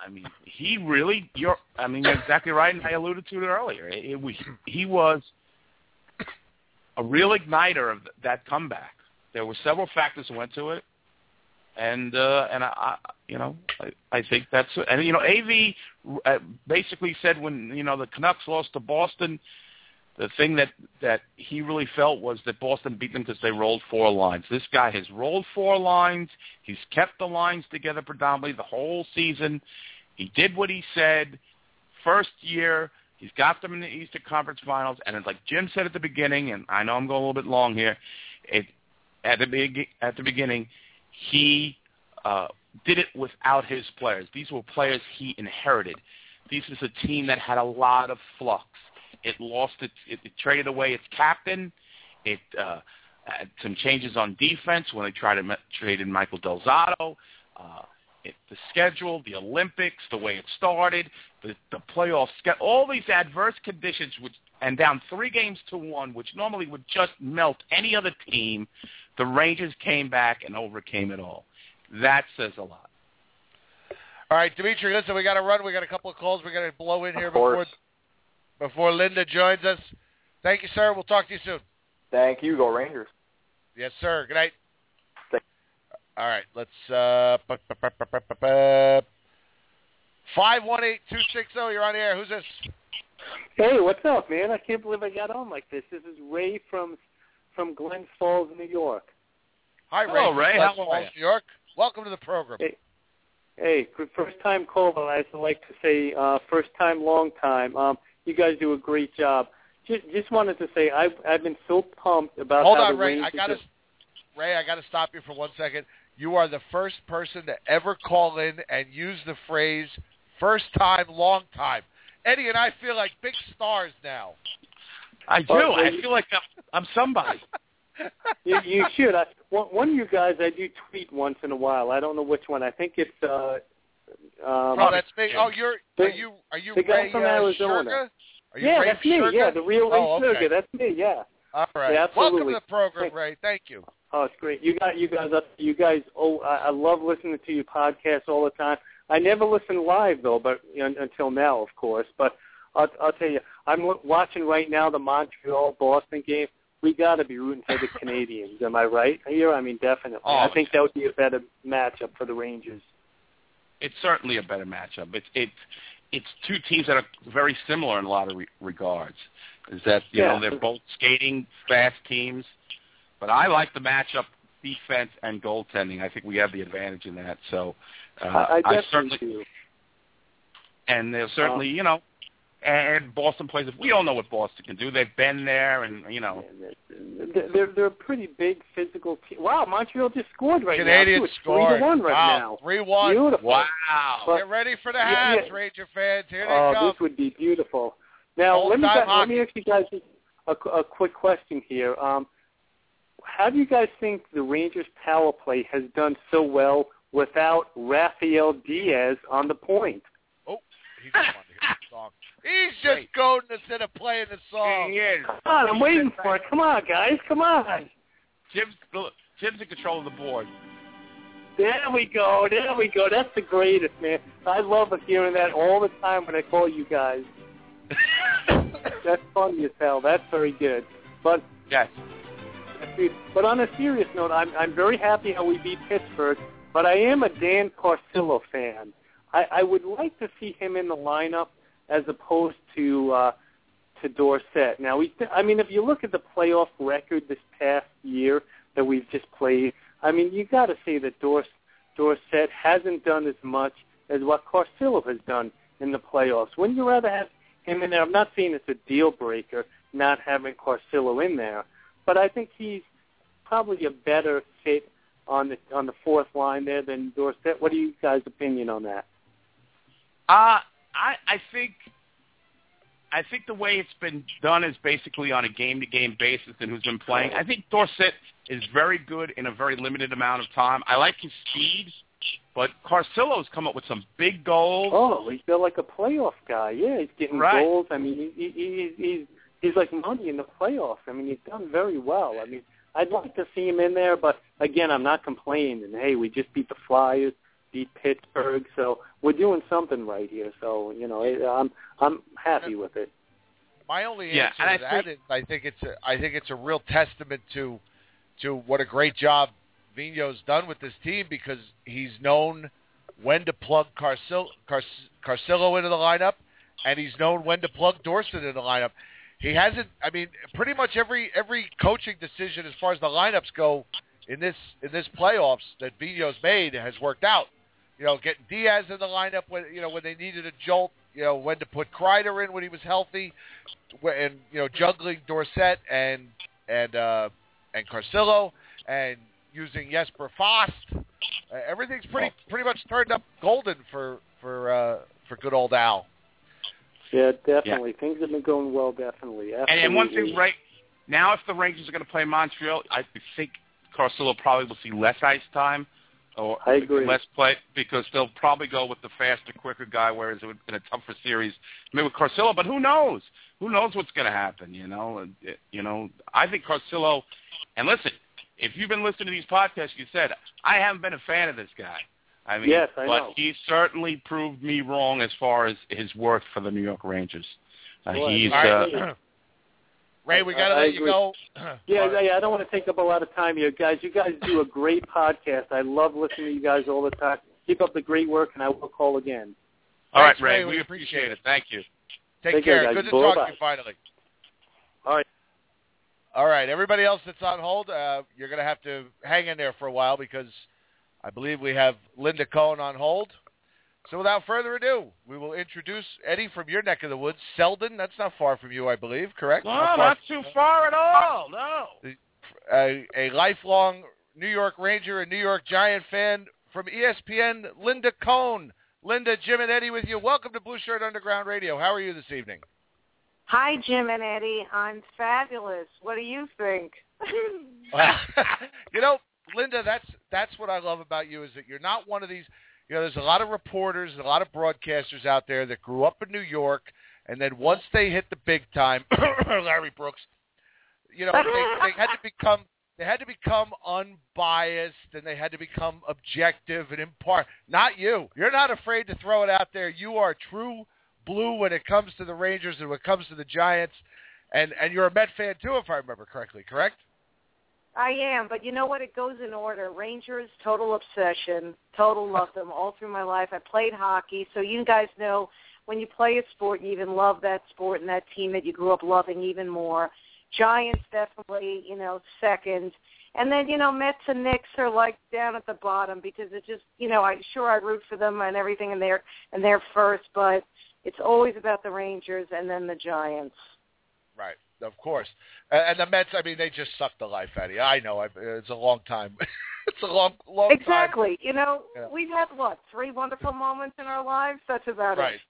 I mean, he really. You're. I mean, you're exactly right, and I alluded to it earlier. It, it, was- he was a real igniter of that comeback. There were several factors that went to it, and uh, and I, I you know I, I think that's and you know Av uh, basically said when you know the Canucks lost to Boston, the thing that that he really felt was that Boston beat them because they rolled four lines. This guy has rolled four lines. He's kept the lines together predominantly the whole season. He did what he said. First year, he's got them in the Eastern Conference Finals, and it's like Jim said at the beginning, and I know I'm going a little bit long here. It at the big at the beginning, he uh, did it without his players. These were players he inherited. This is a team that had a lot of flux. It lost its, it, it traded away its captain. It uh, had some changes on defense when they tried to ma- trade in Michael Del Zotto. Uh, it, the schedule, the Olympics, the way it started, the the playoff schedule, all these adverse conditions, which and down three games to one, which normally would just melt any other team, the Rangers came back and overcame it all. That says a lot. All right, Dimitri, listen, we got to run. We got a couple of calls. We got to blow in here Of before course. before Linda joins us. Thank you, sir. We'll talk to you soon. Thank you. Go Rangers. Yes, sir. Good night. Thank- All right, let's uh bu- bu- bu- bu- bu- bu- bu- 518260, you're on the air. Who's this? Hey, what's up, man? I can't believe I got on like this. This is Ray from from Glens Falls, New York. Hi, Ray. Hello, Ray. Ray. from How Glens Falls. New York. Welcome to the program. Hey. Hey, first time caller. I also like to say uh, first time, long time. Um, you guys do a great job. Just, just wanted to say I've I've been so pumped about Hold how on, the Ray. I got to have- Ray, I got to stop you for one second. You are the first person to ever call in and use the phrase "first time, long time." Eddie and I feel like big stars now. I do. Oh, I you- feel like I'm, I'm somebody. you, you should. I, one, one of you guys I do tweet once in a while. I don't know which one. I think it's. uh um, oh, that's me. Oh, you're The- are you are you the guy Ray from uh, Arizona. Sherga? Are you yeah, Ray that's me. Sherga? Yeah, the real Ray Oh, okay. Sugar. That's me. Yeah. All right. Yeah, Welcome to the program, Thank- Ray. Thank you. Oh, it's great. You got you guys up. You guys. Oh, I, I love listening to your podcast all the time. I never listen live though, but you know, until now, of course. But I'll, I'll tell you, I'm w- watching right now the Montreal Boston game. We got to be rooting for the Canadiens. Am I right here? I mean, definitely. Oh, I think that would be a better matchup for the Rangers. It's certainly a better matchup. It's it's it's two teams that are very similar in a lot of re- regards. Is that you Yeah. know they're both skating fast teams, but I like the matchup defense and goaltending. I think we have the advantage in that. So uh, I, I definitely certainly do. and they're certainly Um, you know. And Boston plays. We all know what Boston can do. They've been there, and you know. They're they're, they're a pretty big physical team. Wow, Montreal just scored right Canadiens now. It's scored. three to one right wow. now. Three one. Beautiful. Wow. But- Get ready for the hats, yeah. Ranger fans. Here they Oh, come. this would be beautiful. Now, Old let me let me ask you guys a, a quick question here. Um, how do you guys think the Rangers power play has done so well without Rafael Diaz on the point? Oh, he just wanted to hear the song. He's just going instead of playing the song. is. Come on, I'm waiting for it. Come on, guys. Come on. Jim's Jim's in control of the board. There we go. There we go. That's the greatest, man. I love hearing that all the time when I call you guys. That's funny as hell. That's very good. But Yes. But on a serious note, I'm I'm very happy how we beat Pittsburgh. But I am a Dan Carcillo fan. I, I would like to see him in the lineup as opposed to uh, to Dorsett. Now, we, I mean, if you look at the playoff record this past year that we've just played, I mean, you got to say that Dors, Dorsett hasn't done as much as what Carcillo has done in the playoffs. Wouldn't you rather have him in there? I'm not saying it's a deal breaker not having Carcillo in there, but I think he's probably a better fit on the on the fourth line there than Dorsett. What are you guys' opinion on that? Uh, I I think I think the way it's been done is basically on a game to game basis and who's been playing. I think Dorsett is very good in a very limited amount of time. I like his speed, but Carcillo's come up with some big goals. Oh, he's got like a playoff guy. Yeah, he's getting Right. goals. I mean, he, he, he, he's he's like money in the playoffs. I mean, he's done very well. I mean, I'd like to see him in there, but again, I'm not complaining. And, hey, we just beat the Flyers, beat Pittsburgh, so we're doing something right here. So you know, it- I'm I'm happy with it. My only Yeah, answer and I to that think- is I think it's a I think it's a real testament to to what a great job Vino's done with this team because he's known when to plug Carcillo, Car, Carcillo into the lineup, and he's known when to plug Dorsett into the lineup. He hasn't. I mean, pretty much every every coaching decision as far as the lineups go in this in this playoffs that Vino's made has worked out. You know, getting Diaz in the lineup when you know when they needed a jolt. You know, when to put Kreider in when he was healthy, and you know juggling Dorsett and and uh, and Carcillo and using Jesper Fast. Uh, everything's pretty pretty much turned up golden for for uh, for good old Al. Yeah, definitely. Things have been going well. Definitely. And, and one thing, right now, if the Rangers are going to play Montreal, I think Carcillo probably will see less ice time. Or I agree. less play because they'll probably go with the faster, quicker guy, whereas it would in a tougher series, maybe with Carcillo. But who knows? Who knows what's going to happen? You know, it- you know. I think Carcillo. And listen, if you've been listening to these podcasts, you said I haven't been a fan of this guy. I mean, Yes, I but know. he certainly proved me wrong as far as his worth for the New York Rangers. Uh, Boy, he's uh, Ray, we got to I let you agree. go. Yeah, All right. yeah, I don't want to take up a lot of time here, guys. You guys do a great podcast. I love listening to you guys all the time. Keep up the great work, and I will call again. all right, Thanks, Ray. Ray. We We appreciate appreciate it. Thank you. Take Take care. care, guys. Good to talk Bye-bye. to you finally. All right. All right, everybody else that's on hold, uh, you're going to have to hang in there for a while because I believe we have Linda Cohn on hold. So without further ado, we will introduce Eddie from your neck of the woods, Selden. That's not far from you, I believe, correct? No, far not too far at all. No. a, a lifelong New York Ranger and New York Giant fan from ESPN, Linda Cohn. Linda, Jim, and Eddie with you. Welcome to Blueshirt Underground Radio. How are you this evening? Hi, Jim and Eddie. I'm fabulous. What do you think? you know, Linda, that's that's what I love about you is that you're not one of these. You know, there's a lot of reporters and a lot of broadcasters out there that grew up in New York, and then once they hit the big time, Larry Brooks, you know, they, they had to become they had to become unbiased and they had to become objective and impart. Not you. You're not afraid to throw it out there. You are true blue when it comes to the Rangers and when it comes to the Giants, and and you're a Met fan too, if I remember correctly. Correct? I am, but you know what? It goes in order. Rangers, total obsession, total love them all through my life. I played hockey, so you guys know when you play a sport, you even love that sport and that team that you grew up loving even more. Giants definitely, you know, second. And then, you know, Mets and Knicks are like down at the bottom because it just, you know, I sure I root for them and everything and they're and they're first, but it's always about the Rangers and then the Giants. Right, of course. And, and the Mets, I mean, they just suck the life out of you. I know. It's a long time. it's a long, long time. Exactly. You know, Yeah. we've had what three wonderful moments in our lives. That's about Right. it.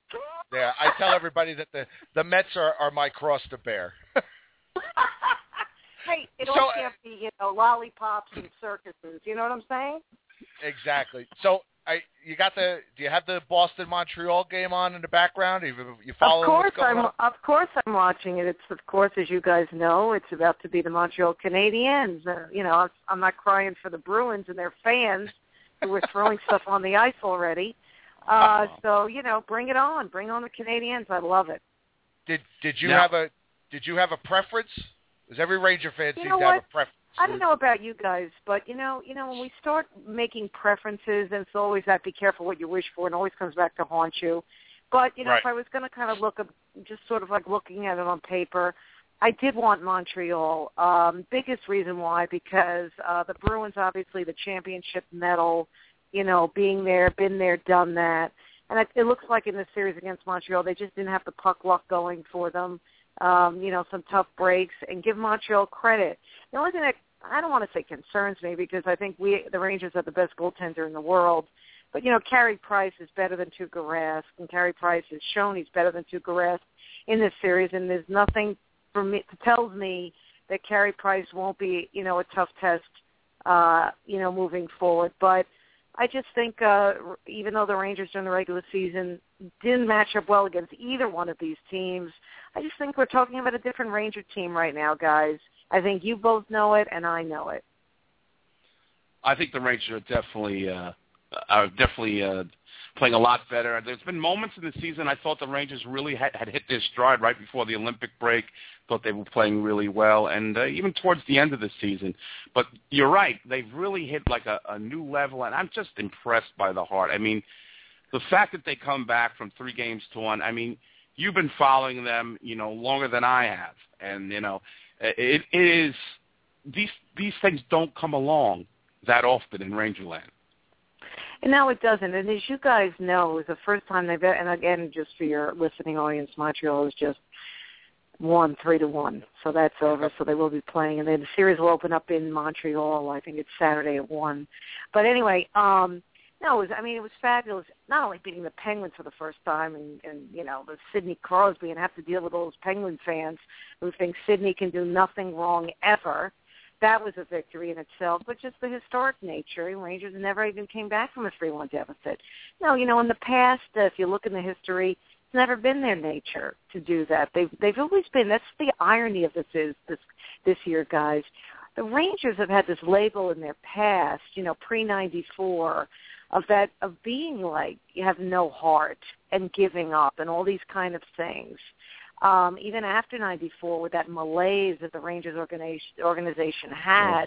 Yeah, I tell everybody that the the Mets are, are my cross to bear. hey, it So, all uh, can't be you know lollipops and circuses. You know what I'm saying? exactly. So, I you got the do you have the Boston Montreal game on in the background? You you follow of course, what's going I'm. on? Of course, I'm watching it. It's of course, as you guys know, it's about to be the Montreal Canadiens. Uh, you know, I'm- I'm not crying for the Bruins and their fans who are throwing stuff on the ice already. Uh, so you know, bring it on. Bring on the Canadiens. I love it. Did did you Now- have a did you have a preference? Does every Ranger fan You seem know to have a preference? I don't know about you guys, but you know, you know, when we start making preferences, and it's always that be careful what you wish for, and always comes back to haunt you. But you know, Right. if I was going to kind of look, just sort of like looking at it on paper, I did want Montreal. Um, biggest reason why because uh, the Bruins, obviously, the championship medal, you know, being there, been there, done that, and it, it looks like in the series against Montreal, they just didn't have the puck luck going for them. Um, you know, some tough breaks, and give Montreal credit. The only thing that I don't want to say concerns me because I think we the Rangers are the best goaltender in the world. But you know, Carey Price is better than Tuukka Rask, and Carey Price has shown he's better than Tuukka Rask in this series. And there's nothing for me that tells me that Carey Price won't be you know a tough test, uh, you know, moving forward. But I just think uh, even though the Rangers during the regular season didn't match up well against either one of these teams, I just think we're talking about a different Ranger team right now, guys. I think you both know it, and I know it. I think the Rangers are definitely uh, are definitely uh, playing a lot better. There's been moments in the season I thought the Rangers really had, had hit their stride right before the Olympic break. Thought they were playing really well, and uh, even towards the end of the season. But you're right; they've really hit like a, a new level, and I'm just impressed by the heart. I mean, the fact that they come back from three games to one. I mean, you've been following them, you know, longer than I have, and you know, it, it is these these things don't come along that often in Rangerland. And now it doesn't. And as you guys know, it was the first time they've and again, just for your listening audience, Montreal is just one three to one. So that's over. So they will be playing, and then the series will open up in Montreal. I think it's Saturday at one. But anyway, um, no, it was. I mean, it was fabulous. Not only beating the Penguins for the first time, and and you know the Sidney Crosby, and have to deal with all those Penguin fans who think Sidney can do nothing wrong ever. that was a victory in itself, but just the historic nature. Rangers never even came back from a three-one deficit. No, you know, in the past, uh, if you look in the history, it's never been their nature to do that. They've they've always been. That's the irony of this is this this year, guys. The Rangers have had this label in their past, you know, pre '94, of that of being like you have no heart and giving up and all these kind of things um, even after '94, with that malaise that the Rangers organization, organization had,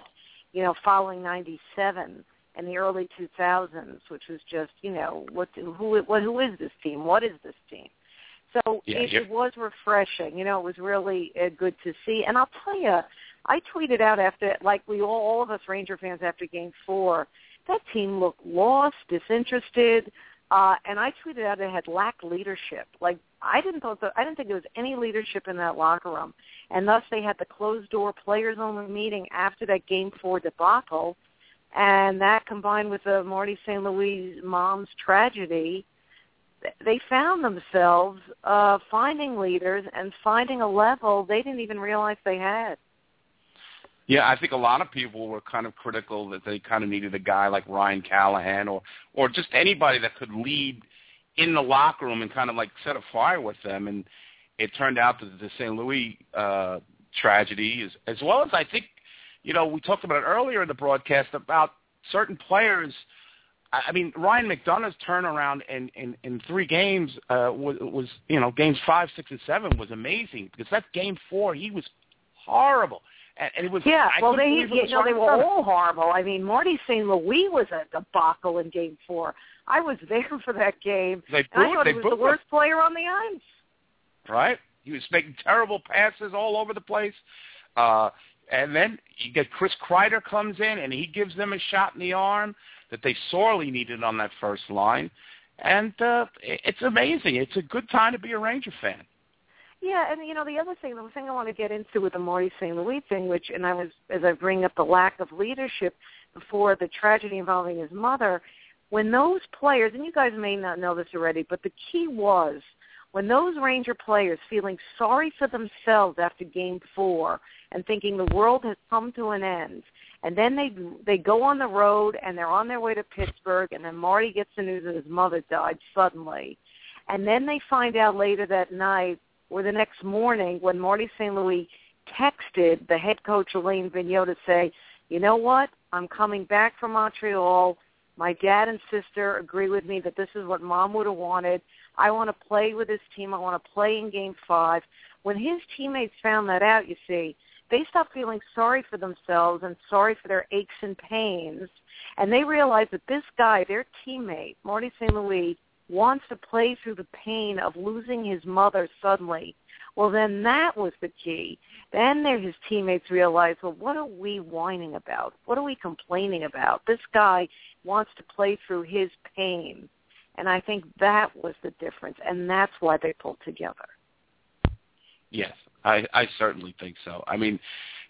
you know, following '97 and the early 2000s, which was just, you know, what who what who is this team? What is this team? So Yeah, it, it was refreshing. You know, it was really uh, good to see. And I'll tell you, I tweeted out after, like we all, all of us Ranger fans after Game Four, that team looked lost, disinterested. Uh, and I tweeted out it had lacked leadership. Like I didn't thought that, I didn't think there was any leadership in that locker room, and thus they had the closed door players only meeting after that Game Four debacle, and that combined with the Marty St. Louis mom's tragedy, they found themselves uh, finding leaders and finding a level they didn't even realize they had. Yeah, I think a lot of people were kind of critical that they kind of needed a guy like Ryan Callahan or or just anybody that could lead in the locker room and kind of like set a fire with them. And it turned out that the St. Louis uh, tragedy, is, as well as I think, you know, we talked about it earlier in the broadcast about certain players. I mean, Ryan McDonagh's turnaround in in, in three games uh, was, was, you know, games five, six, and seven was amazing because that game four he was horrible. And, and it was Yeah, I well, they you know they were all horrible. I mean, Marty St. Louis was a debacle in Game Four. I was there for that game. They and I booed- thought they he was booed the him. worst player on the ice. right? He was making terrible passes all over the place. Uh, and then you get Chris Kreider comes in and he gives them a shot in the arm that they sorely needed on that first line. And uh, it's amazing. It's a good time to be a Ranger fan. Yeah, and you know the other thing, the thing I want to get into with the Marty St. Louis thing, which and I was as I bring up the lack of leadership before the tragedy involving his mother, when those players, and you guys may not know this already, but the key was when those Ranger players feeling sorry for themselves after Game Four and thinking the world has come to an end, and then they they go on the road and they're on their way to Pittsburgh, and then Marty gets the news that his mother died suddenly, and then they find out later that night or the next morning when Marty St. Louis texted the head coach Alain Vigneault to say, you know what, I'm coming back from Montreal. My dad and sister agree with me that this is what mom would have wanted. I want to play with this team. I want to play in game five. When his teammates found that out, you see, they stopped feeling sorry for themselves and sorry for their aches and pains. And they realized that this guy, their teammate, Marty St. Louis, wants to play through the pain of losing his mother suddenly. Well, then that was the key. Then there, his teammates realized, well, what are we whining about? What are we complaining about? This guy wants to play through his pain. And I think that was the difference, and that's why they pulled together. Yes, I, I certainly think so. I mean,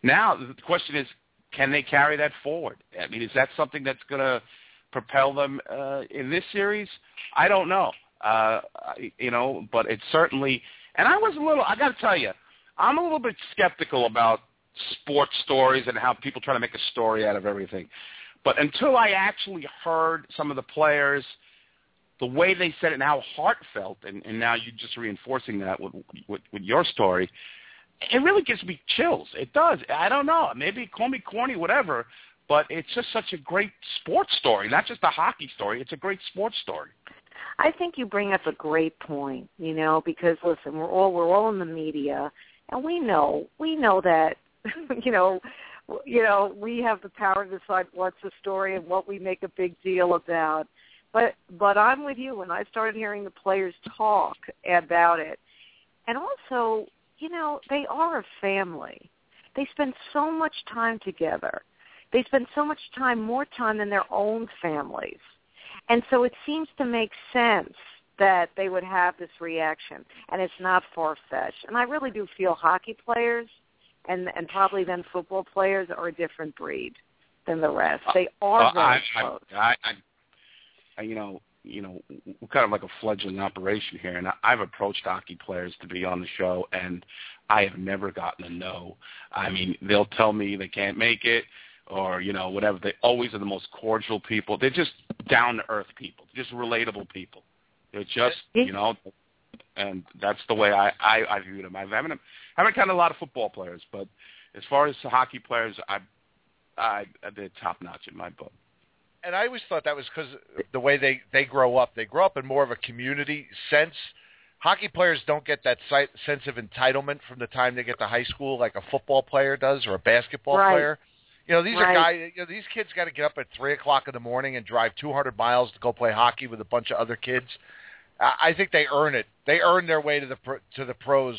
now the question is, can they carry that forward? I mean, is that something that's going to propel them uh, in this series? I don't know. Uh, you know, but it's certainly. And I was a little. I got to tell you, I'm a little bit skeptical about sports stories and how people try to make a story out of everything. But until I actually heard some of the players, the way they said it and how heartfelt, and, and now you're just reinforcing that with, with, with your story, it really gives me chills. It does. I don't know. Maybe call me corny, whatever, but it's just such a great sports story, not just a hockey story. It's a great sports story. I think you bring up a great point, you know, because listen, we're all we're all in the media and we know we know that you know you know, we have the power to decide what's the story and what we make a big deal about. But but I'm with you when I started hearing the players talk about it. And also, you know, they are a family. They spend so much time together. They spend so much time, more time than their own families. And so it seems to make sense that they would have this reaction, and it's not far-fetched. And I really do feel hockey players and and probably then football players are a different breed than the rest. They are Uh, very I, close. I, I, I, you know, you know, we're kind of like a fledgling operation here, and I- I've approached hockey players to be on the show, and I have never gotten a no. I mean, they'll tell me they can't make it, or you know, whatever. They always are the most cordial people. They're just down to earth people, just relatable people. They're just, you know, and that's the way I I, I view them. I haven't I haven't counted a lot of football players, but as far as hockey players, I I they're top notch in my book. and I always thought that was because the way they they grow up. They grow up in more of a community sense. Hockey players don't get that si- sense of entitlement from the time they get to high school, like a football player does or a basketball Right. player. You know, these are Right. guys. You know, these kids got to get up at three o'clock in the morning and drive 200 miles to go play hockey with a bunch of other kids. I I think they earn it. They earn their way to the pro- to the pros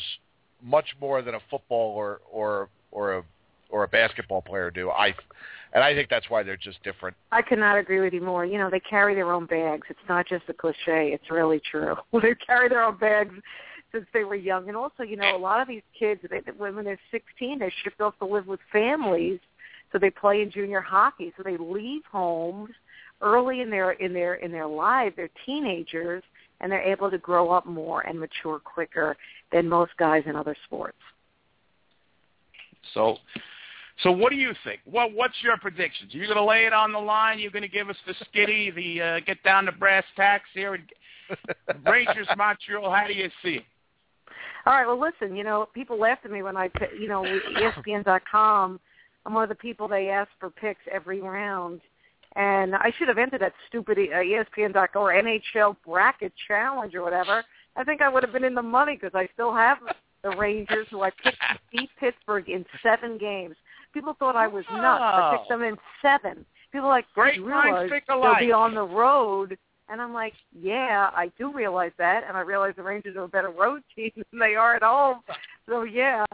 much more than a football or or or a or a basketball player do. I and I think that's why they're just different. I could not agree with you more. You know, they carry their own bags. It's not just a cliche. It's really true. they carry their own bags since they were young. And also, you know, a lot of these kids, they, when when they're 16, they're shipped off to live with families. So they play in junior hockey. So they leave homes early in their in their in their lives. They're teenagers, and they're able to grow up more and mature quicker than most guys in other sports. So, so what do you think? What What's your predictions? Are you going to lay it on the line? You're going to give us the skitty, the uh, get down to brass tacks here, and Rangers Montreal. How do you see it? All right. Well, listen. You know, people laugh at me when I, you know, ESPN.com. I'm one of the people they ask for picks every round, and I should have entered that stupid uh, ESPN.com or NHL bracket challenge or whatever. I think I would have been in the money because I still have the Rangers, who I picked to beat Pittsburgh in seven games. People thought I was nuts. I picked them in seven. People like, Great minds realize think they'll be on the road. And I'm like, yeah, I do realize that, and I realize the Rangers are a better road team than they are at home. So yeah.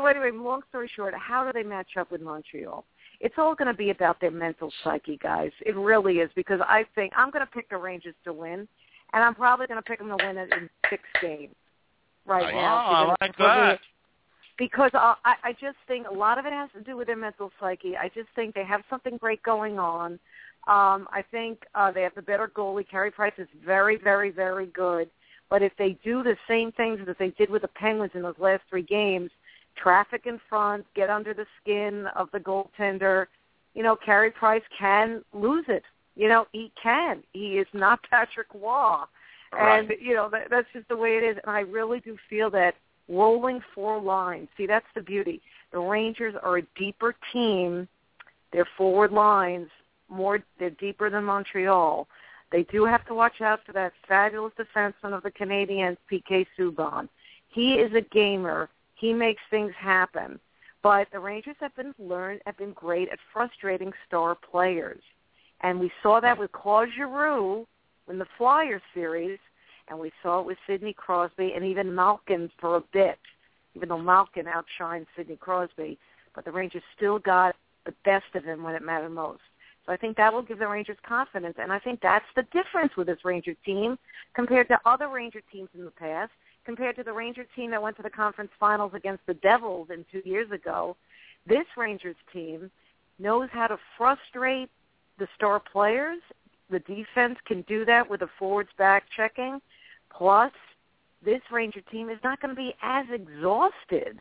So anyway, long story short, how do they match up with Montreal? It's all going to be about their mental psyche, guys. It really is because I think I'm going to pick the Rangers to win, and I'm probably going to pick them to win it in six games right Wow, now. I because- like that. because I, I just think a lot of it has to do with their mental psyche. I just think they have something great going on. Um, I think uh, they have the better goalie. Carey Price is very, very, very good. But if they do the same things that they did with the Penguins in those last three games, traffic in front, get under the skin of the goaltender, you know, Carey Price can lose it. You know, he can. He is not Patrick Roy. And, Right. you know, that, that's just the way it is. And I really do feel that rolling four lines. See, that's the beauty. The Rangers are a deeper team. Their forward lines more they're deeper than Montreal. They do have to watch out for that fabulous defenseman of the Canadiens, PK Subban. He is a gamer. He makes things happen. But the Rangers have been learned have been great at frustrating star players. And we saw that with Claude Giroux in the Flyers series, and we saw it with Sidney Crosby and even Malkin for a bit, even though Malkin outshined Sidney Crosby. But the Rangers still got the best of him when it mattered most. So I think that will give the Rangers confidence, and I think that's the difference with this Ranger team compared to other Ranger teams in the past, compared to the Ranger team that went to the conference finals against the Devils in two years ago. This Rangers team knows how to frustrate the star players. The defense can do that with the forwards back checking. Plus, this Ranger team is not going to be as exhausted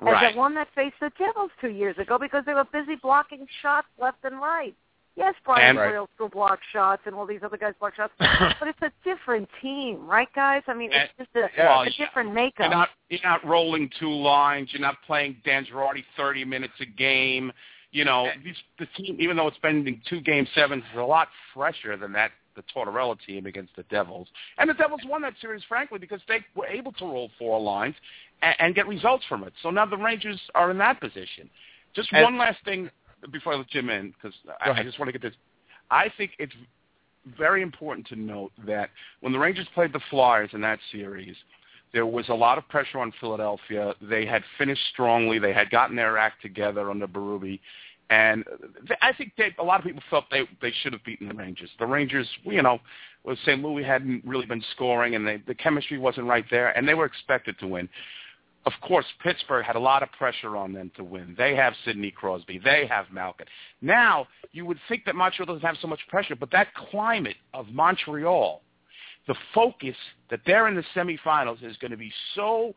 as Right. the one that faced the Devils two years ago because they were busy blocking shots left and right. Yes, Brian And-. Boyle still blocks shots, and all these other guys block shots, but it's a different team, right, guys? I mean, it's just a, Well, a different makeup. You're not you're not rolling two lines. You're not playing Dan Girardi 30 minutes a game. You know, these, the team, even though it's been two game sevens, is a lot fresher than that the Tortorella team against the Devils. And the Devils won that series, frankly, because they were able to roll four lines and, and get results from it. So now the Rangers are in that position. Just And- one last thing before I let Jim in, because I, I just want to get this. I think it's very important to note that when the Rangers played the Flyers in that series, there was a lot of pressure on Philadelphia. They had finished strongly. They had gotten their act together under Berube. And I think they, a lot of people felt they they should have beaten the Rangers. The Rangers, you know, was St. Louis hadn't really been scoring, and they, the chemistry wasn't right there, and they were expected to win. Of course, Pittsburgh had a lot of pressure on them to win. They have Sidney Crosby. They have Malkin. Now, you would think that Montreal doesn't have so much pressure, but that climate of Montreal, the focus that they're in the semifinals is going to be so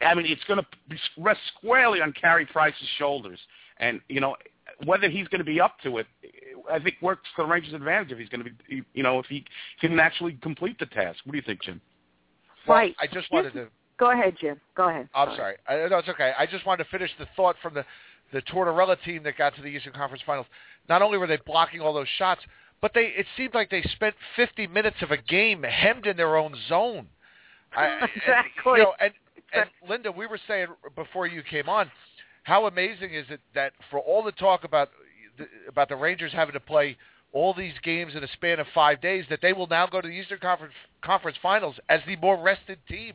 I mean, it's going to rest squarely on Carey Price's shoulders. And, you know, whether he's going to be up to it, I think works for the Rangers' advantage if he's going to be, you know, if he can actually complete the task. What do you think, Jim? Right. I just wanted to. Go ahead, Jim. Go ahead. I'm sorry. I, no, it's okay. I just wanted to finish the thought from the the Tortorella team that got to the Eastern Conference Finals. Not only were they blocking all those shots, but they it seemed like they spent 50 minutes of a game hemmed in their own zone. I, exactly. And, you know, and, and Linda, we were saying before you came on, how amazing is it that for all the talk about the, about the Rangers having to play all these games in a span of five days, that they will now go to the Eastern Conference Conference Finals as the more rested team.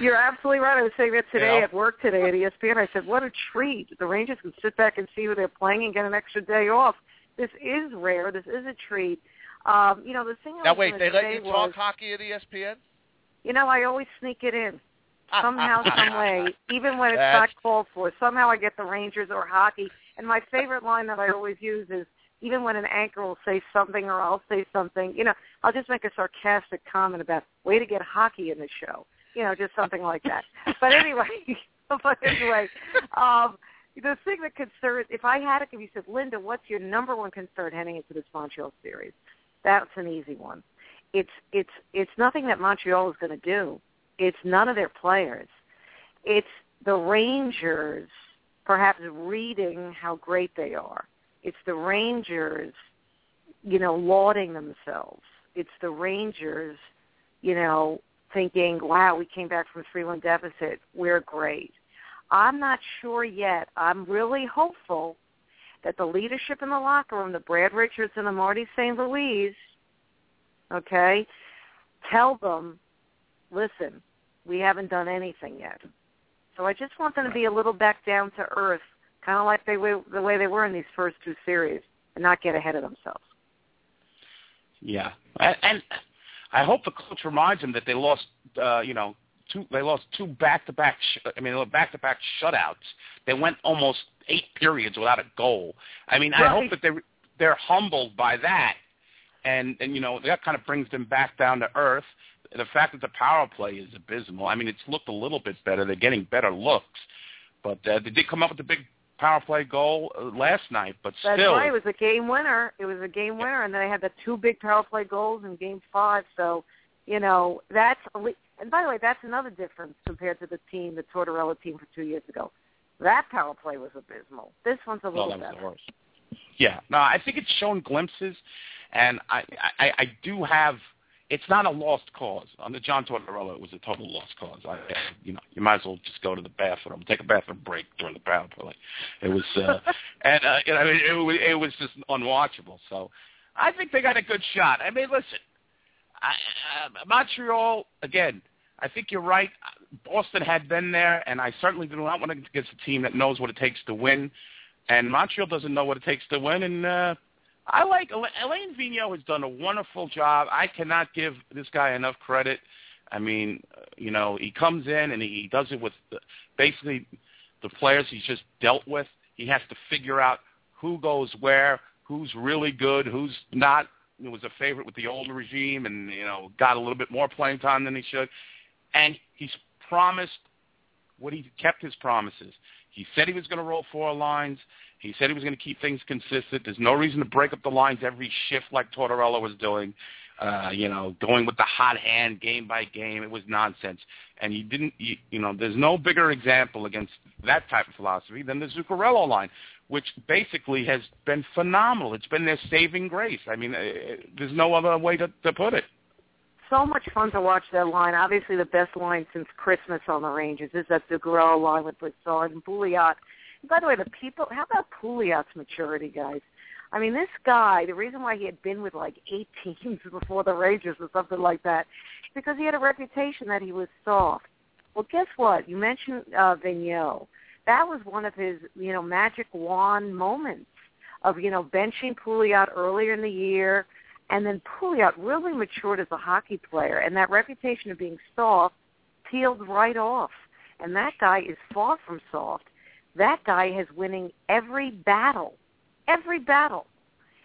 You're absolutely right. I was saying that today You know? at work today at ESPN. I said, "What a treat! The Rangers can sit back and see who they're playing and get an extra day off. This is rare. This is a treat." Um, you know, the thing. I Now wait, they let you was, talk hockey at ESPN? You know, I always sneak it in somehow, some way, even when it's That's- not called for. Somehow I get the Rangers or hockey. And my favorite line that I always use is, even when an anchor will say something or I'll say something, you know, I'll just make a sarcastic comment about, way to get hockey in the show. You know, just something like that. But anyway, but anyway, um, the thing that concerns, if I had it, if you said, Linda, what's your number one concern heading into this Montreal series? That's an easy one. It's it's it's nothing that Montreal is going to do. It's none of their players. It's the Rangers perhaps reading how great they are. It's the Rangers, you know, lauding themselves. It's the Rangers, you know, thinking, wow, we came back from a 3-1 deficit. We're great. I'm not sure yet. I'm really hopeful that the leadership in the locker room, the Brad Richards and the Marty St. Louis, okay, tell them, listen, we haven't done anything yet. So I just want them to be a little back down to earth, kind of like they were the way they were in these first two series, and not get ahead of themselves. Yeah, and, and I hope the coach reminds them that they lost, uh, you know, two. They lost two back-to-back. Sh- I mean, back-to-back shutouts. They went almost eight periods without a goal. I mean, I hope that they they're humbled by that, and and you know that kind of brings them back down to earth. The fact that the power play is abysmal. I mean, it's looked a little bit better. They're getting better looks, but uh, they did come up with a big power play goal uh, last night. But That's still, right. It was a game winner. It was a game winner, and then they had the two big power play goals in Game Five. So, you know, that's a le- and by the way, that's another difference compared to the team, the Tortorella team for two years ago. That power play was abysmal. This one's a No, little that was better. Yeah, no, I think it's shown glimpses, and I, I, I do have. It's not a lost cause. Under John Tortorella, it was a total lost cause. I, you know, you might as well just go to the bathroom, take a bathroom break during the power play. It was, uh, and uh, you know, I mean, it, was- it was just unwatchable. So, I think they got a good shot. I mean, listen, I, uh, Montreal again. I think you're right. Boston had been there, and I certainly do not want to against a team that knows what it takes to win. And Montreal doesn't know what it takes to win. And uh, I like Alain Vigneault has done a wonderful job. I cannot give this guy enough credit. I mean, uh, you know, he comes in and he does it with the, basically the players he's just dealt with. He has to figure out who goes where, who's really good, who's not. He was a favorite with the old regime, and you know, got a little bit more playing time than he should. And he's promised what he kept his promises. He said he was going to roll four lines. He said he was going to keep things consistent. There's no reason to break up the lines every shift like Tortorella was doing. Uh, you know, going with the hot hand game by game. It was nonsense. And he didn't, you, you know, there's no bigger example against that type of philosophy than the Zuccarello line, which basically has been phenomenal. It's been their saving grace. I mean, uh, there's no other way to, to put it. So much fun to watch that line. Obviously, the best line since Christmas on the Rangers is that Zuccarello line with Brassard and Pouliot. By the way, the people, how about Pouliot's maturity, guys? I mean, this guy, the reason why he had been with like eight teams before the Rangers or something like that, because he had a reputation that he was soft. Well, guess what? You mentioned uh, Vigneault. That was one of his, you know, magic wand moments of, you know, benching Pouliot earlier in the year, and then Pouliot really matured as a hockey player, and that reputation of being soft peeled right off. and that guy is far from soft. That guy is winning every battle, every battle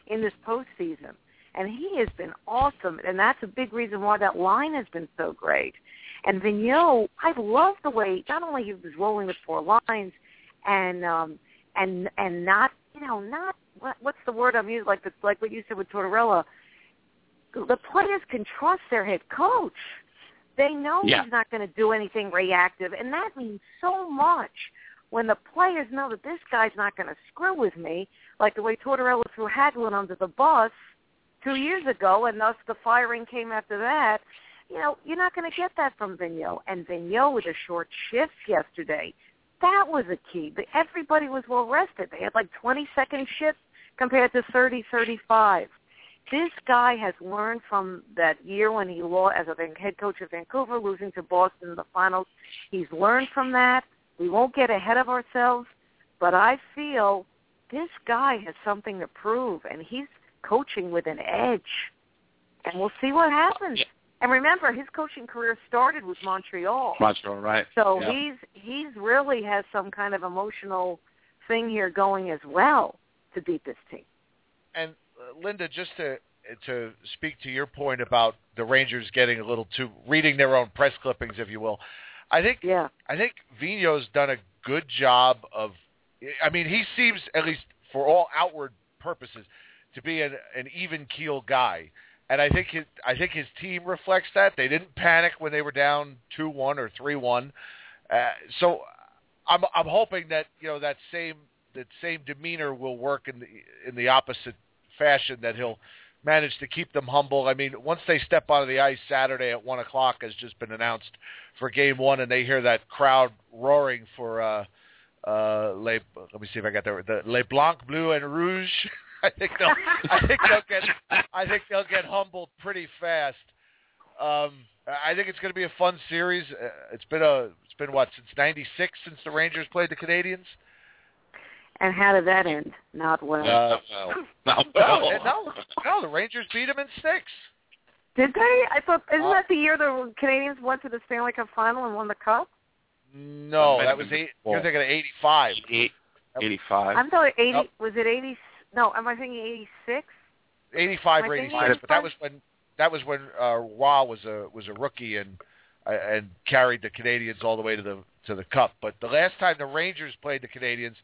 in this postseason, and he has been awesome. And that's a big reason why that line has been so great. And Vigneault, I love the way not only he was rolling with four lines, and um, and and not you know not what, what's the word I'm using like the, like what you said with Tortorella. The players can trust their head coach. They know Yeah. he's not going to do anything reactive, and that means so much when the players know that this guy's not going to screw with me, like the way Tortorella threw Hagelin under the bus two years ago, and thus the firing came after that. You know, you're not going to get that from Vigneault. And Vigneault with a short shift yesterday, that was a key. Everybody was well rested. They had like 20 second shifts compared to 30, 35. This guy has learned from that year when he lost as a head coach of Vancouver, losing to Boston in the finals. He's learned from that. We won't get ahead of ourselves, but I feel this guy has something to prove, and he's coaching with an edge. And we'll see what happens. And remember, his coaching career started with Montreal. Montreal, right? So Yeah. he's he's really has some kind of emotional thing here going as well to beat this team. And uh, Linda, just to to speak to your point about the Rangers getting a little too reading their own press clippings, if you will, I think Yeah. I think Vigneault's done a good job of. I mean, he seems at least for all outward purposes to be an, an even keel guy, and I think his I think his team reflects that. They didn't panic when they were down two one or three one. Uh, so I'm I'm hoping that you know that same that same demeanor will work in the in the opposite fashion that he'll manage to keep them humble. I mean, once they step onto the ice Saturday at one o'clock has just been announced for game one, and they hear that crowd roaring for uh, uh, Les. Let me see if I got that. The Les Blanc, Bleu, and Rouge. I think they'll. I think they'll get. I think they'll get humbled pretty fast. Um, I think it's going to be a fun series. Uh, It's been a. It's been what since '96 since the Rangers played the Canadiens. And how did that end? Not well. Uh, well, not No, well. no, no. The Rangers beat them in six. Did they? I thought isn't Uh, that the year the Canadiens went to the Stanley Cup final and won the cup? No, that was eight. You're thinking of '85. Eight, 85. I'm sorry, eighty Nope. was it eighty no, am I thinking eighty six? 85 or 86, but that was when that was when uh, Roy was a was a rookie and uh, and carried the Canadiens all the way to the to the cup. But the last time the Rangers played the Canadiens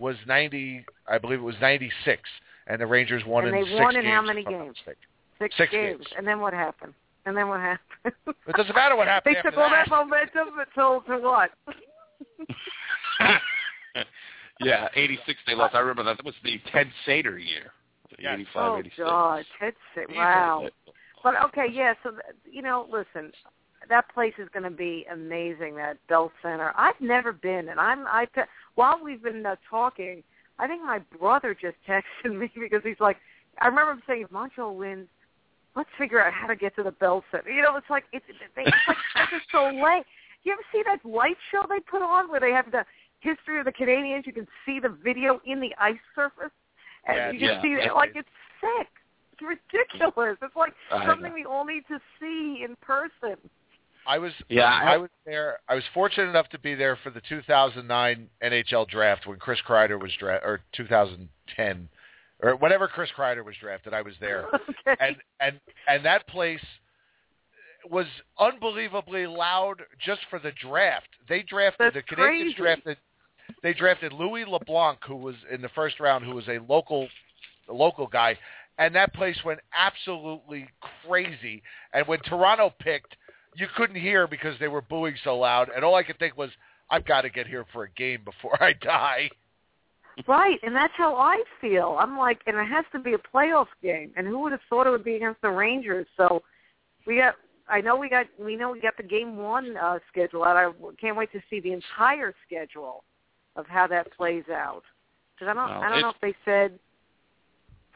was 90, I believe it was 96, and the Rangers won And in they six won in games. how many if I'm games? Six, Six games. games. And then what happened? And then what happened? It doesn't matter what happened they after took all that. that momentum until to what? yeah, 86 they lost. I remember that. That was the Ted Sator year. Yes. 85, oh 86. God, Ted Sa- wow. But okay, yeah. So you know, listen, that place is going to be amazing. That Bell Center. I've never been, and I'm. I te- while we've been uh, talking, I think my brother just texted me because he's like, I remember him saying, if Montreal wins, let's figure out how to get to the Bell Center. You know, it's like it's, they, it's like such a Soleil. You ever see that light show they put on where they have the history of the Canadiens? You can see the video in the ice surface, and Yeah, you can yeah, see it like it's sick. It's ridiculous. It's like I something know. we all need to see in person. I was Yeah, I, I- was there. I was fortunate enough to be there for the 2009 NHL draft when Chris Kreider was drafted, or 2010, or whenever Chris Kreider was drafted. I was there, okay. and and and that place was unbelievably loud just for the draft. They drafted That's the Canadiens crazy. drafted. They drafted Louis LeBlanc, who was in the first round, who was a local a local guy, and that place went absolutely crazy. And when Toronto picked, you couldn't hear because they were booing so loud, and all I could think was, "I've got to get here for a game before I die." Right, and that's how I feel. I'm like, and it has to be a playoff game, and who would have thought it would be against the Rangers? So we got. I know we got. We know we got the game one uh, schedule out. I can't wait to see the entire schedule of how that plays out. Because I don't. Well, I don't know if they said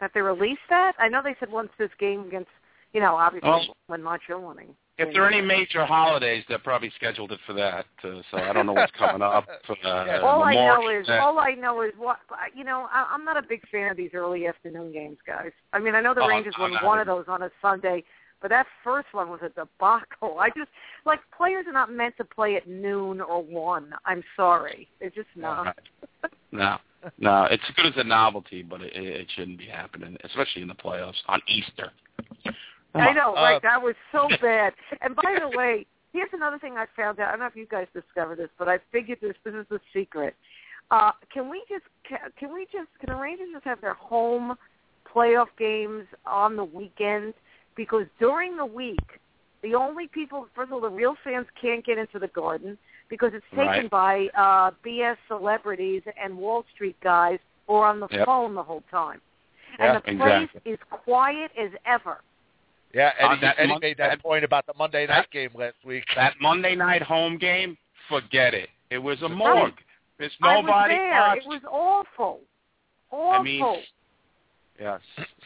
that they released that. I know they said once this game against. You know, obviously Well, when Montreal winning. If there are any major holidays, they're probably scheduled it for that. Uh, so I don't know what's coming up. Uh, all I know is all I know is what you know. I, I'm not a big fan of these early afternoon games, guys. I mean, I know the Oh, Rangers I'm won not one of those on a Sunday, but that first one was a debacle. I just like players are not meant to play at noon or one. I'm sorry, they're just not. No, no, it's good as a novelty, but it, it shouldn't be happening, especially in the playoffs on Easter. I know, Uh, right? That was so bad. And by the way, here's another thing I found out. I don't know if you guys discovered this, but I figured this. This is the secret. Uh, can we just ca- can we just can the Rangers just have their home playoff games on the weekend? Because during the week, the only people, first of all, the real fans can't get into the Garden because it's taken Right. by uh, BS celebrities and Wall Street guys who are on the Yep. phone the whole time. Yeah, and the place exactly. is quiet as ever. Yeah, Uh, Eddie, that Eddie Mon- made that, that- point about the Monday night that- game last week. That Monday night home game, forget it. It was a morgue. There's I was nobody there. watched. It was awful. Awful. I mean, yes.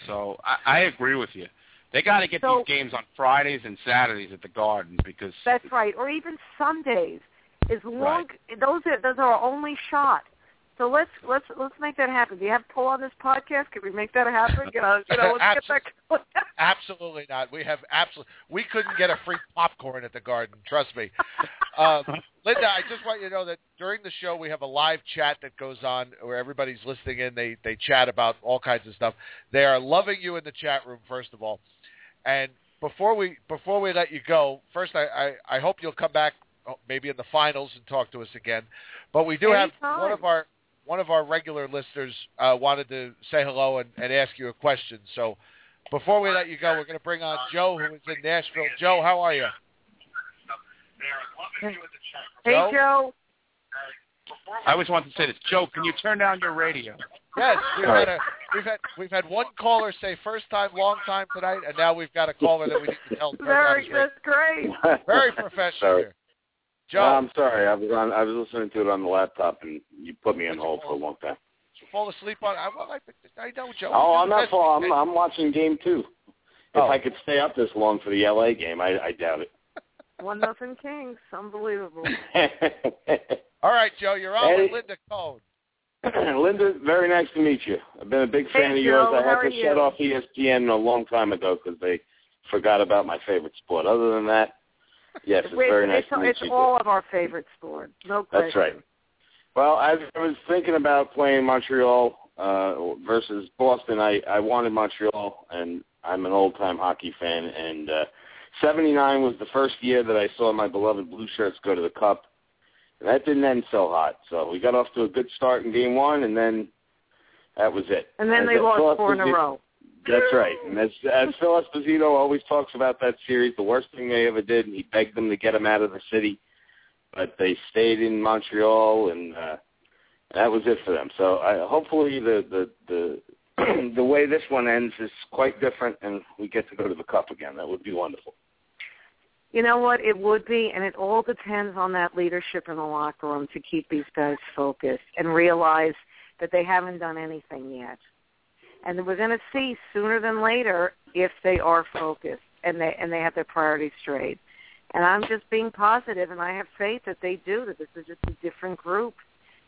So I, I agree with you. They got to get So- these games on Fridays and Saturdays at the Garden because That's right. Or even Sundays. As long those are those are our only shot. So let's let's let's make that happen. Do you have pull on this podcast? Can we make that happen? You know, you know, let's get that. Absolutely not. We have absolutely. We couldn't get a free popcorn at the Garden. Trust me. Um, Linda, I just want you to know that during the show we have a live chat that goes on where everybody's listening in. They they chat about all kinds of stuff. They are loving you in the chat room, first of all. And before we before we let you go, first I I, I hope you'll come back oh, maybe in the finals and talk to us again. But we do have one of our one of our regular listeners uh, wanted to say hello and, and ask you a question. So before we let you go, we're going to bring on Joe, who is in Nashville. Joe, how are you? Hey, Joe? Joe. I always want to say this. Joe, can you turn down your radio? Yes, we've had a, we've had we've had one caller say first time, long time tonight, and now we've got a caller that we need to tell. turn down Very, that's great. Very professional Sorry. Here. Joe, oh, I'm sorry. I was on. I was listening to it on the laptop, and you put me on hold for a long time. You fall asleep on. I, well, I, I know Joe. Oh, I'm not. best Fall, you I'm. I'm watching game two. If Oh. I could stay up this long for the LA game, I, I doubt it. One nothing Kings. Unbelievable. All right, Joe, you're on with Linda Cohn. Linda, very nice to meet you. I've been a big fan Hey, of yours. Joe, I had are to you? shut off ESPN a long time ago because they forgot about my favorite sport. Other than that, yes, it's Wait, very nice it's, to meet it's you. all of our favorite sports. No question. That's right. Well, I, I was thinking about playing Montreal uh, versus Boston. I, I wanted Montreal, and I'm an old-time hockey fan. And uh, '79 was the first year that I saw my beloved Blue Shirts go to the Cup, and that didn't end so hot. So we got off to a good start in Game One, and then that was it. And then As they lost four in a row. That's right. And as, as Phil Esposito always talks about that series, the worst thing they ever did, and he begged them to get him out of the city, but they stayed in Montreal, and uh, that was it for them. So I, hopefully the the the the way this one ends is quite different, and we get to go to the Cup again. That would be wonderful. You know what? It would be, and it all depends on that leadership in the locker room to keep these guys focused and realize that they haven't done anything yet. And we're going to see sooner than later if they are focused and they and they have their priorities straight. And I'm just being positive, and I have faith that they do. That this is just a different group,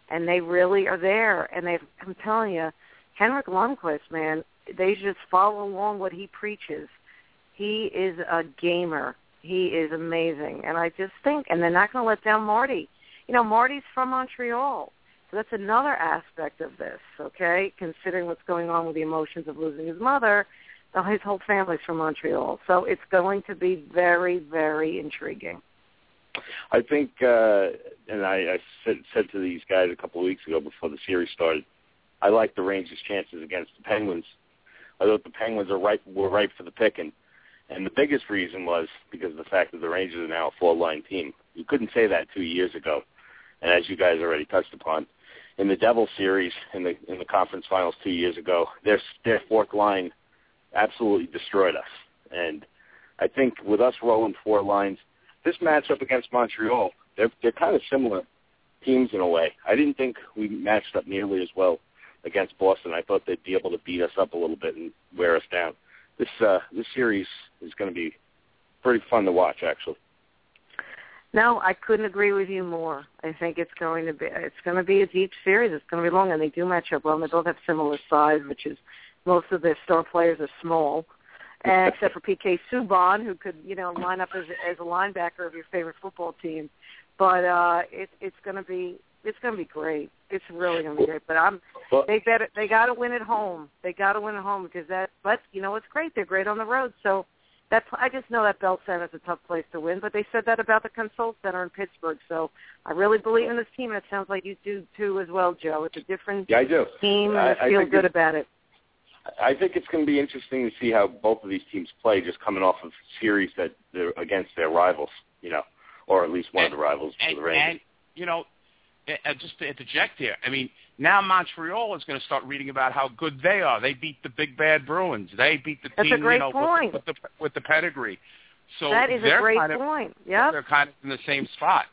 and they really are there. And they, I'm telling you, Henrik Lundqvist, man, they just follow along what he preaches. He is a gamer. He is amazing, and I just think, and they're not going to let down Marty. You know, Marty's from Montreal, so that's another aspect of this. Okay, considering what's going on with the emotions of losing his mother, his whole family's from Montreal, so it's going to be very, very intriguing. I think, uh, and I, I said, said to these guys a couple of weeks ago before the series started, I like the Rangers' chances against the Penguins. I thought the Penguins are ripe, were ripe for the picking. And the biggest reason was because of the fact that the Rangers are now a four-line team. You couldn't say that two years ago. And as you guys already touched upon, in the Devil series in the in the conference finals two years ago, their their fourth line absolutely destroyed us. And I think with us rolling four lines, this matchup against Montreal, they're they're kind of similar teams in a way. I didn't think we matched up nearly as well against Boston. I thought they'd be able to beat us up a little bit and wear us down. This uh, this series is going to be pretty fun to watch, actually. No, I couldn't agree with you more. I think it's going to be it's going to be a deep series. It's going to be long, and they do match up well. And they both have similar size, which is most of their star players are small, and except for PK Subban, who could you know line up as as a linebacker of your favorite football team. But uh, it, it's going to be it's going to be great. It's really going to be great. But I'm Well- they better they got to win at home. They got to win at home because that. But you know it's great. They're great on the road. So that I just know that Bell Center is a tough place to win. But they said that about the Consol Center in Pittsburgh. So I really believe in this team, and it sounds like you do too as well, Joe. It's a different Yeah, I do. team, and I- I, I feel think good about it. I think it's going to be interesting to see how both of these teams play, just coming off of series that they're against their rivals, you know, or at least one of the rivals for And, the Rangers. and you know, just to interject here, I mean, now Montreal is going to start reading about how good they are. They beat the big bad Bruins. They beat the That's a team, great you know, point. With, with the with the pedigree. So that is a they're great kind of, point. Yeah. They're kind of in the same spot.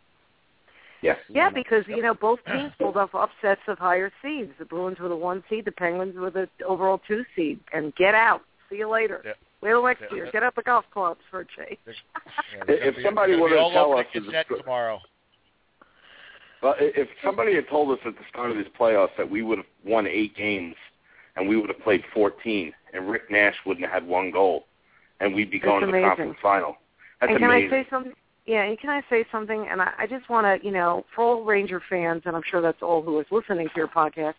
Yeah. Yeah, because you know both teams pulled off upsets of higher seeds. The Bruins were the one seed, the Penguins were the overall two seed. And get out. See you later. Yeah. Wait till next Yeah. year. Get out the golf clubs for a change. Yeah, If somebody they're gonna were to tell us the that tomorrow. Well, if somebody had told us at the start of this playoffs that we would have won eight games and we would have played 14, and Rick Nash wouldn't have had one goal, and we'd be That's going to the conference final. That's and can amazing. I say something? Yeah, and can I say something? And I, I just want to, you know, for all Ranger fans, and I'm sure that's all who is listening to your podcast,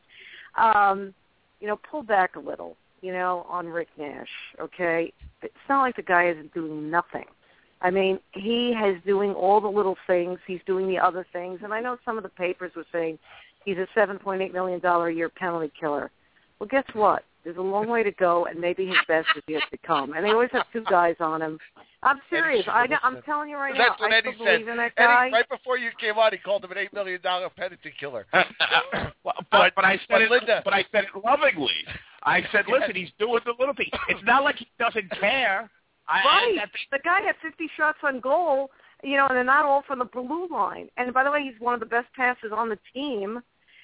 um, you know, pull back a little, you know, on Rick Nash. Okay, it's not like the guy isn't doing nothing. I mean, he is doing all the little things. He's doing the other things, and I know some of the papers were saying he's a 7.8 million dollar a year penalty killer. Well, guess what? There's a long way to go, and maybe his best is yet to come. And they always have two guys on him. I'm serious. I, I'm telling you right That's now. what I Eddie still said. believe in that Eddie, guy. right before you came on, he called him an eight million dollar penalty killer. Well, but, but I said but it. Linda- but I said it lovingly. I said, listen, he's doing the little thing. It's not like he doesn't care. I, Right. I, that, the guy had 50 shots on goal, you know, and they're not all from the blue line. And by the way, he's one of the best passers on the team.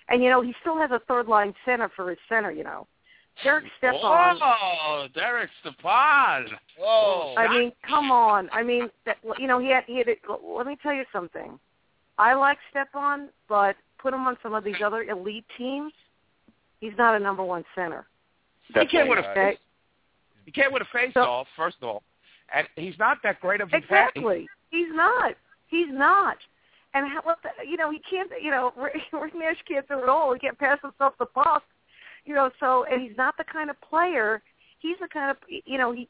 And you know, he still has a third line center for his center. You know, Derek Stepan. Oh, Derek Stepan. Whoa. I mean, come on. I mean, that, you know, he had he had. Let me tell you something. I like Stepan, but put him on some of these other elite teams. He's not a number one center. He can't win a face. He can't win a face So- off. First of all, and he's not that great of a Exactly. He's not. He's not. And how, you know, he can't. You know, Rick Nash can't do it all. He can't pass himself the puck. You know, so and he's not the kind of player. He's the kind of you know he.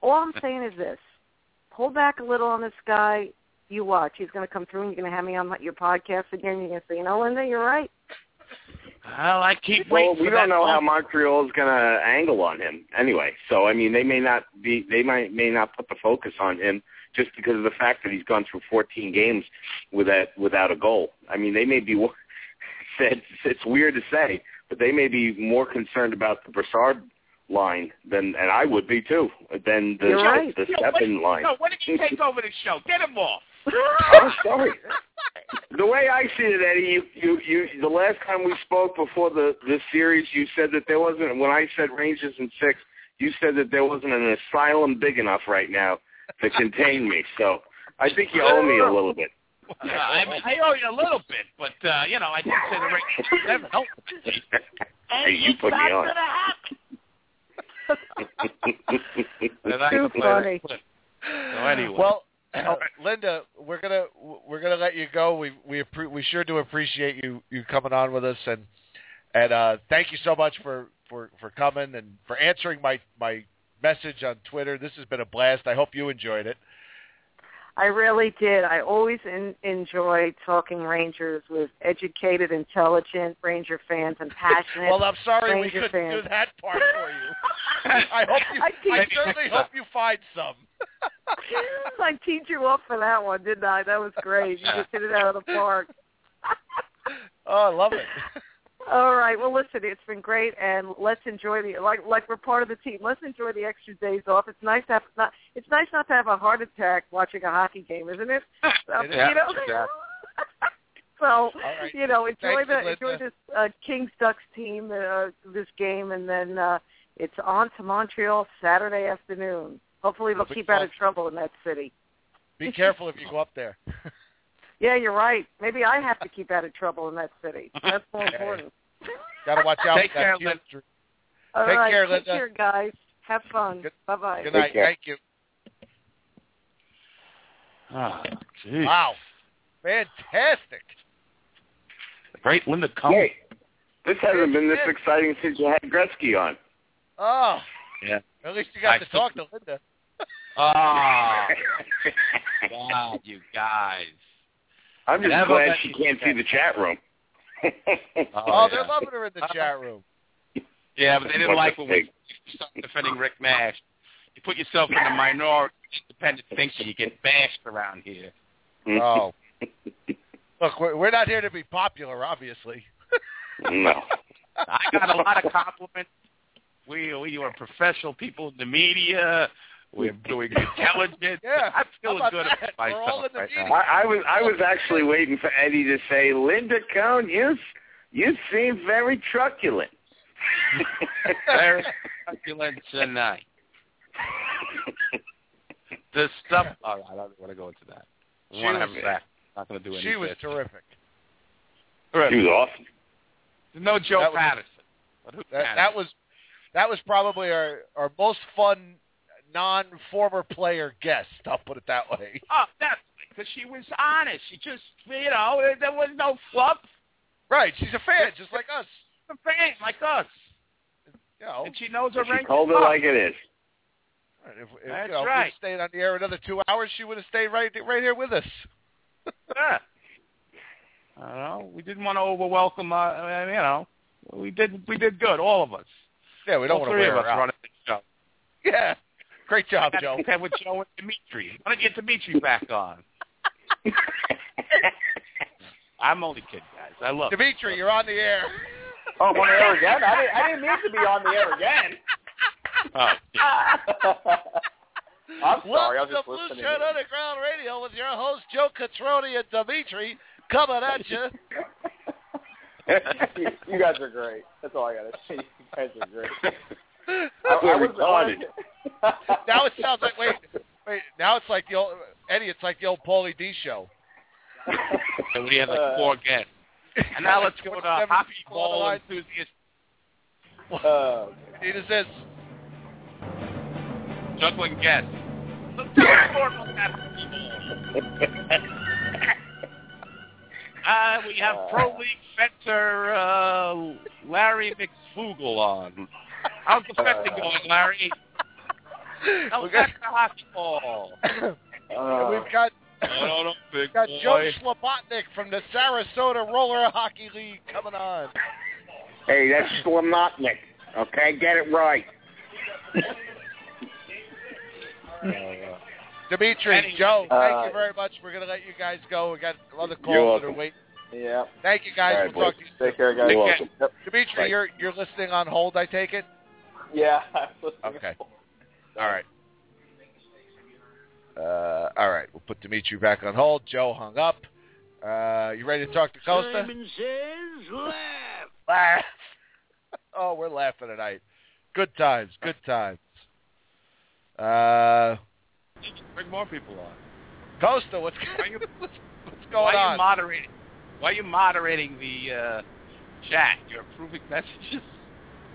All I'm saying is this: pull back a little on this guy. You watch. He's going to come through, and you're going to have me on your podcast again. You're going to say, you know, Linda, you're right. Well, I keep Well, waiting we for don't know how. Montreal is going to angle on him anyway. So I mean, they may not be, they might may not put the focus on him just because of the fact that he's gone through 14 games without without a goal. I mean, they may be. It's, it's weird to say, but they may be more concerned about the Brassard line than, and I would be too, than the You're right. the Yo, Stepan when, line. yo, when did you take over the show? Get him off. I'm sorry. The way I see it, Eddie, you, you, you, the last time we spoke before the this series, you said that there wasn't. When I said Rangers in six, you said that there wasn't an asylum big enough right now to contain me. So I think you owe me a little bit. Uh, I, I owe you a little bit, but uh, you know, I did say the Rangers never helped me. Hey, you put me on. And I Too can play funny. that clip. So anyway, Well, uh, Linda, we're gonna we're gonna let you go. We we appre- we sure do appreciate you you coming on with us, and and uh, thank you so much for, for, for coming and for answering my my message on Twitter. This has been a blast. I hope you enjoyed it. I really did. I always in, enjoy talking Rangers with educated, intelligent Ranger fans and passionate. Well, I'm sorry we couldn't fans. do that part for you. I hope you. I I, certainly hope you find some. I teed you up for that one, didn't I? That was great. You just hit it out of the park. Oh, I love it. All right. Well, listen, it's been great, and let's enjoy the like like we're part of the team. Let's enjoy the extra days off. It's nice to have not. It's nice not to have a heart attack watching a hockey game, isn't it? Um, It is. you know. exactly. So right. you know, enjoy Thank you, the enjoy this uh, Kings Ducks team, uh, this game, and then uh, it's on to Montreal Saturday afternoon. Hopefully, they'll be keep out of trouble in that city. Be careful if you go up there. Yeah, you're right. Maybe I have to keep out of trouble in that city. That's more Okay. important. Got to watch out Take care, field Linda. trip. All Take right, care, take Linda. care, guys. Have fun. Bye bye. Good night. Thank you. Ah, oh, geez. Wow. Fantastic. Great Linda Cohn. Hey, this hasn't been this exciting since you had Gretzky on. Oh, Yeah. at least you got I to talk to Linda. Oh, God, you guys. I'm just Never glad met she can't see the chat room. Oh, they're yeah. loving her in the chat room. Yeah, but they didn't What like the when we pig. started defending Rick Nash. You put yourself in the minority, independent thinker. You get bashed around here. Oh. Look, we're, we're not here to be popular, obviously. no. I got a lot of compliments. We we are professional people in the media. We're doing intelligence. Yeah, I'm feeling about good that? about We're all in the right media. now. I, I was I was actually waiting for Eddie to say, Linda Cohn, you you seem very truculent. Very succulent tonight. The stuff. All right, I don't want to go into that. I She want to was- have sex. Not going to do any She was bits. terrific. She was awesome. No Joe That was- Patterson. But who That, cares? that was that was probably our our most fun non former player guest. I'll put it that way. Oh, that's because she was honest. She just, you know, there was no fluff. Right, she's a fan just like us. A fan like us, You know, and she knows her She rank. told it like it is. if, if, That's you know, if right. we'd stayed on the air another two hours, she would have stayed right right here with us. Yeah. I don't know. We didn't want to overwhelcome. Uh, uh, you know, we did. We did good, all of us. Yeah, we don't all want to three wear of her us out. running the show. Yeah, great job, Joe. Have with Joe and Dimitri. Why don't you get Dimitri back on? I'm only kidding, guys. I love. it. Dimitri, you're on the air. Oh, I'm on the air again? I didn't, I didn't mean to be on the air again. Oh. I'm sorry, I was Welcome just to Blue listening. Shirt Underground Radio with your host Joe Catroni and Dimitri coming at you. you, you guys are great. That's all I gotta say. You guys are great. I, We're I was, I wanted now it sounds like wait, wait. Now it's like the old Eddie. It's like the old Paulie D show. And we had like Uh, four guests. And now let's go to 27 hockey people on the ball line. enthusiast Uh, It is this. juggling guest. Let's tell us more about that hockey ball. Uh, we have Pro League fencer uh, Larry McFugel on. How's the fencing going, Larry? How's We got- that the hockey ball? uh, We've got I don't know, big got boy. Joe Slobotnik from the Sarasota Roller Hockey League coming on. hey, that's Slimotnik. Okay, get it right. Dimitri, Eddie. Joe, thank Uh, you very much. We're gonna let you guys go. We got other You're calls that are waiting. yeah. Thank you guys. All right, we'll talk to you soon. Take care, guys. You're Take welcome. Yep. Dimitri, Bye. you're you're listening on hold. I take it. Yeah. I was listening. Okay. All right. Uh, all right. We'll put Dimitri back on hold. Joe hung up. Uh, you ready to talk to Costa? Simon says laugh. Laugh. oh, we're laughing tonight. Good times. Good times. Uh, Bring more people on. Costa, what's, Why you- what's, what's Why going are you moderating? Why are you moderating the uh, chat? You're approving messages.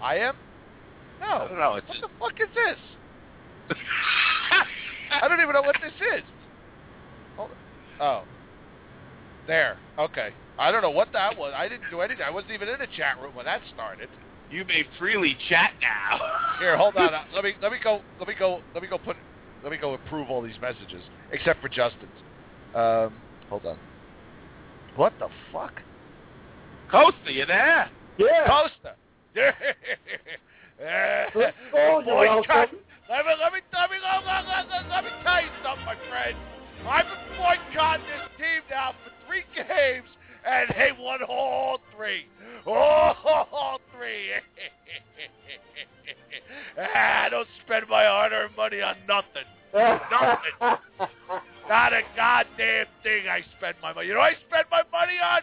I am. I No. don't know. It's What just, the fuck is this? I don't even know what this is. Hold Oh. There. Okay. I don't know what that was. I didn't do anything. I wasn't even in a chat room when that started. you may freely chat now. Here, hold on. Uh, Let me let me go. Let me go. Let me go put. Let me go approve all these messages, except for Justin's. Um, hold on. What the fuck? Costa, you there? Yeah. Costa. Oh, you're Boy, welcome. Let me let me let me let me, let, let, let, me tell you something, my friend. I've been boycotting this team now for three games, and they won all three. All three. ah, I don't spend my hard-earned money on nothing. Nothing. Not a goddamn thing I spend my money. You know I spend my money on?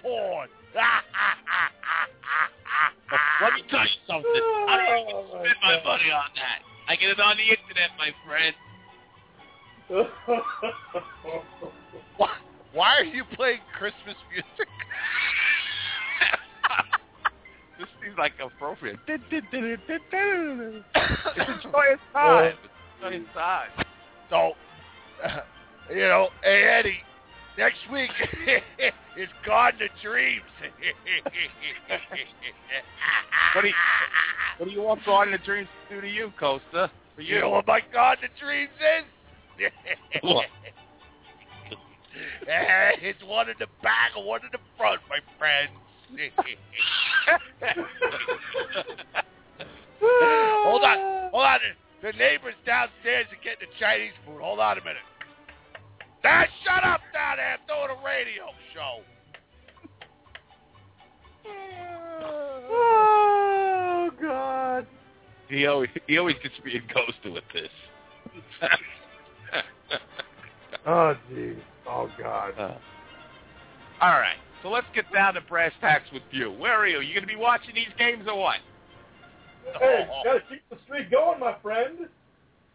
Porn. Let me tell you something. I don't even spend my money on that. I get it on the internet, my friend. Why, why are you playing Christmas music? this He's like appropriate. it's a joyous time. It's a joyous time. So, you know, hey Eddie, next week is Garden of Dreams. What do you What do you want Garden of Dreams to do to you, Costa? For you, You know what my Garden of Dreams is? It's one in the back and one in the front, my friends. hold on, hold on. The neighbors downstairs are getting the Chinese food. Hold on a minute. Ah, shut up down there. I'm doing a radio show. Oh God. He always he always gets me and Costa with this. Oh geez. Oh God. Uh, all right, so let's get down to brass tacks with you. Where are you? You going to be watching these games or what? Hey, gotta keep the streak going, my friend.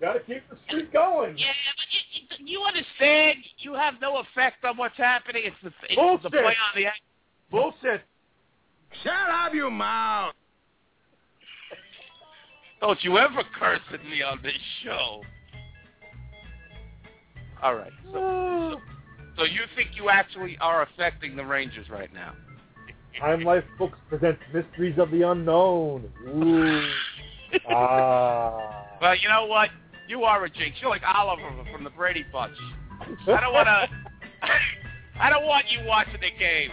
Gotta keep the streak going. Yeah, but you, you understand? You have no effect on what's happening. It's the it's Bullshit. the play on the Bullshit. Shut up, you mouth. Don't you ever curse at me on this show. All right. So, so, so you think you actually are affecting the Rangers right now? Time Life Books presents Mysteries of the Unknown. Ooh. ah. Well, you know what? You are a jinx. You're like Oliver from the Brady Bunch. I don't want to. I don't want you watching the game.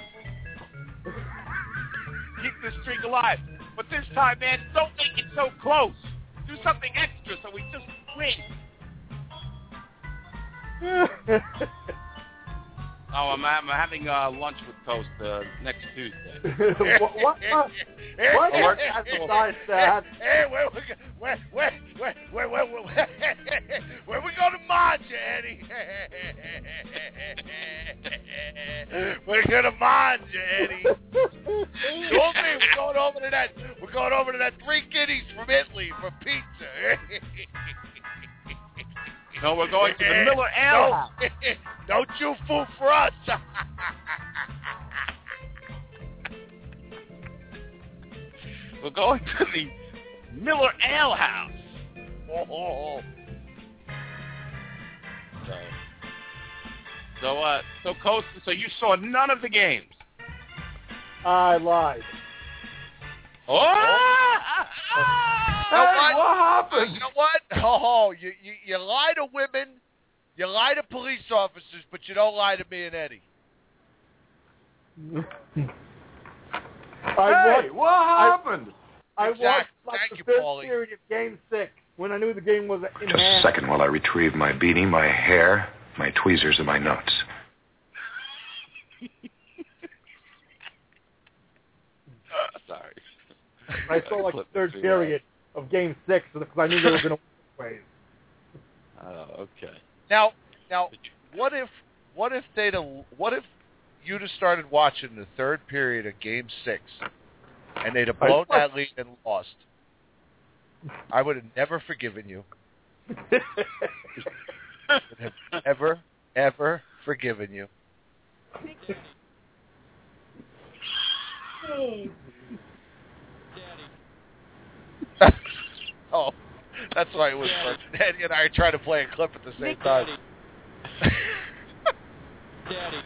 Keep the streak alive. But this time, man, don't make it so close. Do something extra so we just win. Oh, I'm, I'm having uh, lunch with Toast uh, next Tuesday. what? What? What? what? Alert. Besides that, Hey, where we where where where where where where, where we going to Manja, Eddie? we're gonna Manja, Eddie. Told me we're going over to that. We're going over to that Three Guineas from Italy for pizza. No, we're going to the Miller Ale House. Don't you fool for us. We're going to the Miller Ale House. oh, So, so, uh, so Costa, so you saw none of the games. I lied. Oh! You know Hey, what? what happened? You know what? Oh, you, you you lie to women, you lie to police officers, but you don't lie to me and Eddie. I Hey, watched, what happened? I Exactly. watched like Thank the you, third Paulie. period of Game Six when I knew the game was in Just a second while I retrieve my beanie, my hair, my tweezers, and my notes. Sorry. I saw like the third period of Game Six because I knew they were going to win. that. Oh, okay. Now, now, what if what if they'd have, what if you'd have started watching the third period of Game Six, and they'd have blown that lead and lost? I would have never forgiven you. Would have ever, ever forgiven you. oh, that's why it was fun. Eddie and I are trying to play a clip at the same time. Daddy.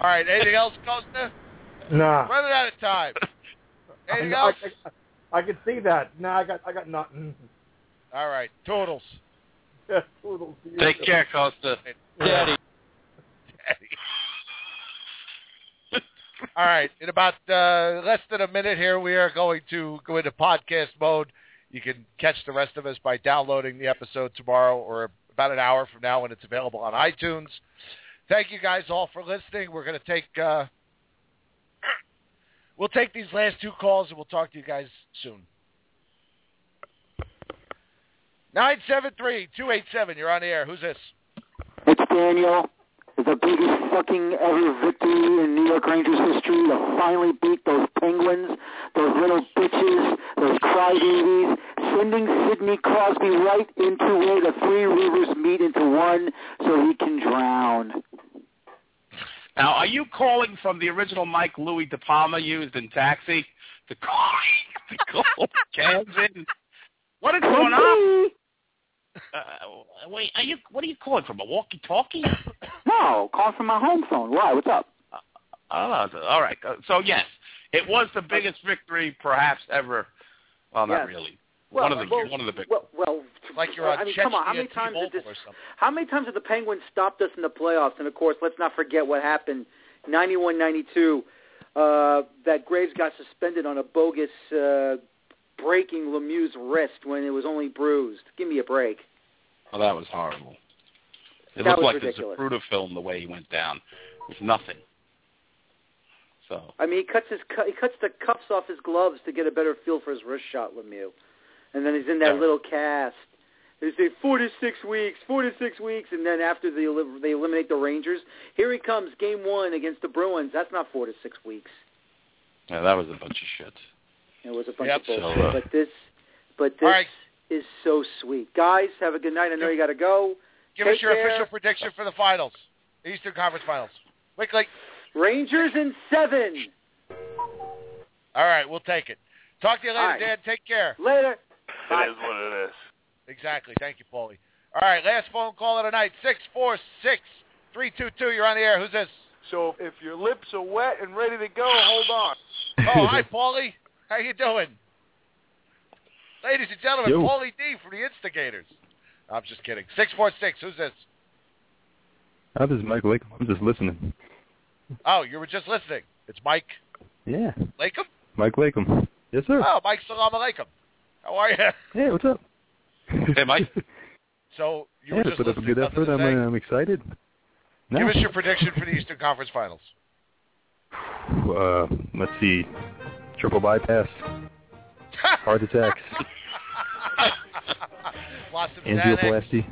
All right, anything else, Costa? nah. Running out of time. Anything I, else? I, I, I can see that. Nah, I got I got nothing. All right, toodles. Toodles to. Take care, Costa. Daddy. Daddy. All right, in about uh, less than a minute here, we are going to go into podcast mode. You can catch the rest of us by downloading the episode tomorrow or about an hour from now when it's available on iTunes. Thank you guys all for listening. We're going to take uh, we'll take these last two calls and we'll talk to you guys soon. Nine seven three two eight seven. You're on the air. Who's this? It's Daniel. It's the biggest fucking ever victory in New York Rangers history to finally beat those Penguins, those little bitches, those crybabies, sending Sidney Crosby right into where the three rivers meet into one so he can drown. Now, are you calling from the original Mike Louis De Palma used in Taxi The call, the call cans in? What is going on? Uh, wait, are you? What are you calling from? A walkie-talkie? No, calling from my home phone. Why? What's up? Oh, all right. Uh, So yes, it was the biggest victory perhaps ever. Well, not Yes. really. Well, one of the well, one of the big. Well, well Like you're on I mean, come on. How many times did this? How many times have the Penguins stopped us in the playoffs? And of course, let's not forget what happened, 91-92. Uh, that Graves got suspended on a bogus uh, breaking Lemieux's wrist when it was only bruised. Give me a break. Oh, that was horrible. It That looked like ridiculous. the Zapruder film the way he went down. It was nothing. So I mean, he cuts his cu- he cuts the cuffs off his gloves to get a better feel for his wrist shot, Lemieux, and then he's in that Yeah. little cast. They say four to six weeks, four to six weeks, and then after they el- they eliminate the Rangers, here he comes, game one against the Bruins. That's not four to six weeks. yeah, that was a bunch of shit. It was a bunch Yep. of bullshit. So, uh, but this, but this All right. is so sweet. Guys, have a good night. I know you got to go. Give Take us your care. official prediction for the finals, the Eastern Conference Finals. Quickly. Rangers in seven. All right, we'll take it. Talk to you later, All right. Dan. Take care. Later. It is what it is. Exactly. Thank you, Paulie. All right, last phone call of the night, six four six three two two. You're on the air. Who's this? So if your lips are wet and ready to go, hold on. Oh, hi, Paulie. How you doing? Ladies and gentlemen, Yo. Paulie D from the Instigators. I'm just kidding. Six four six. Who's this? How does Mike Lake? I'm just listening. Oh, you were just listening. It's Mike Yeah, Lakem. Mike Lakem. Yes, sir. Oh, Mike, salam alaikum. How are you? Hey, what's up? Hey, Mike. So you yeah, were to just put up a good effort. to I'm, I'm excited. No. Give us your prediction for the Eastern Conference Finals. Uh, let's see. Triple bypass. Heart attacks. Lots of Angioplasty.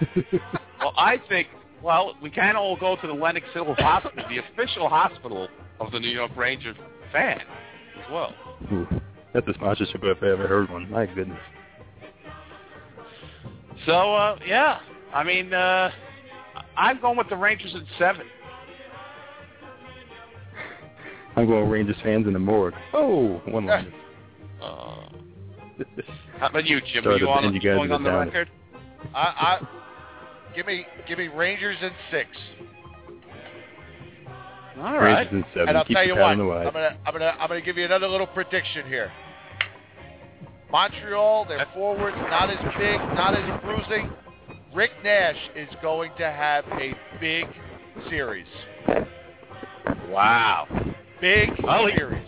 Well, I think. Well, we can all go to the Lenox Hill Hospital, the official hospital of the New York Rangers fan, as well. Ooh, that's a sponsorship if I ever heard one. My goodness. So, uh, yeah, I mean, uh, I'm going with the Rangers at seven. I'm going Rangers fans in the morgue. Oh, one line. Uh, how about you, Jim? Sorry Are you to on, you going on the the record? I, I give me give me Rangers in six. All Rangers in seven. And I'll Keep tell you what. I'm gonna I'm gonna I'm gonna give you another little prediction here. Montreal, their forwards not as big, not as bruising. Rick Nash is going to have a big series. Wow. Big Well, he- series.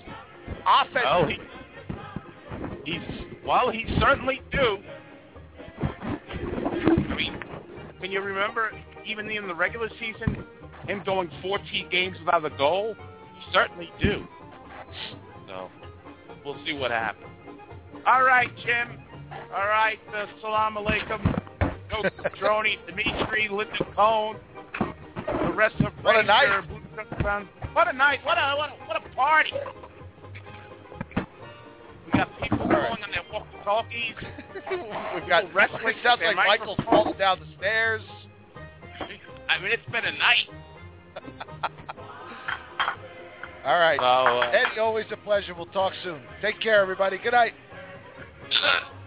Offense. Well, he, he's well, he certainly do. I mean, can you remember even in the regular season, him going 14 games without a goal? He certainly do. So we'll see what happens. All right, Jim. All right, uh, salam alaikum. Go Droney, Dimitri, Linda Cohn, the rest of What a night. Blue Sox fans. What a night! What a what a, what a party! We got people going on their walkie-talkies. We've got wrestling. It sounds like Michael's microphones. falling down the stairs. I mean, it's been a night. All right. So, uh, Eddie, always a pleasure. We'll talk soon. Take care, everybody. Good night.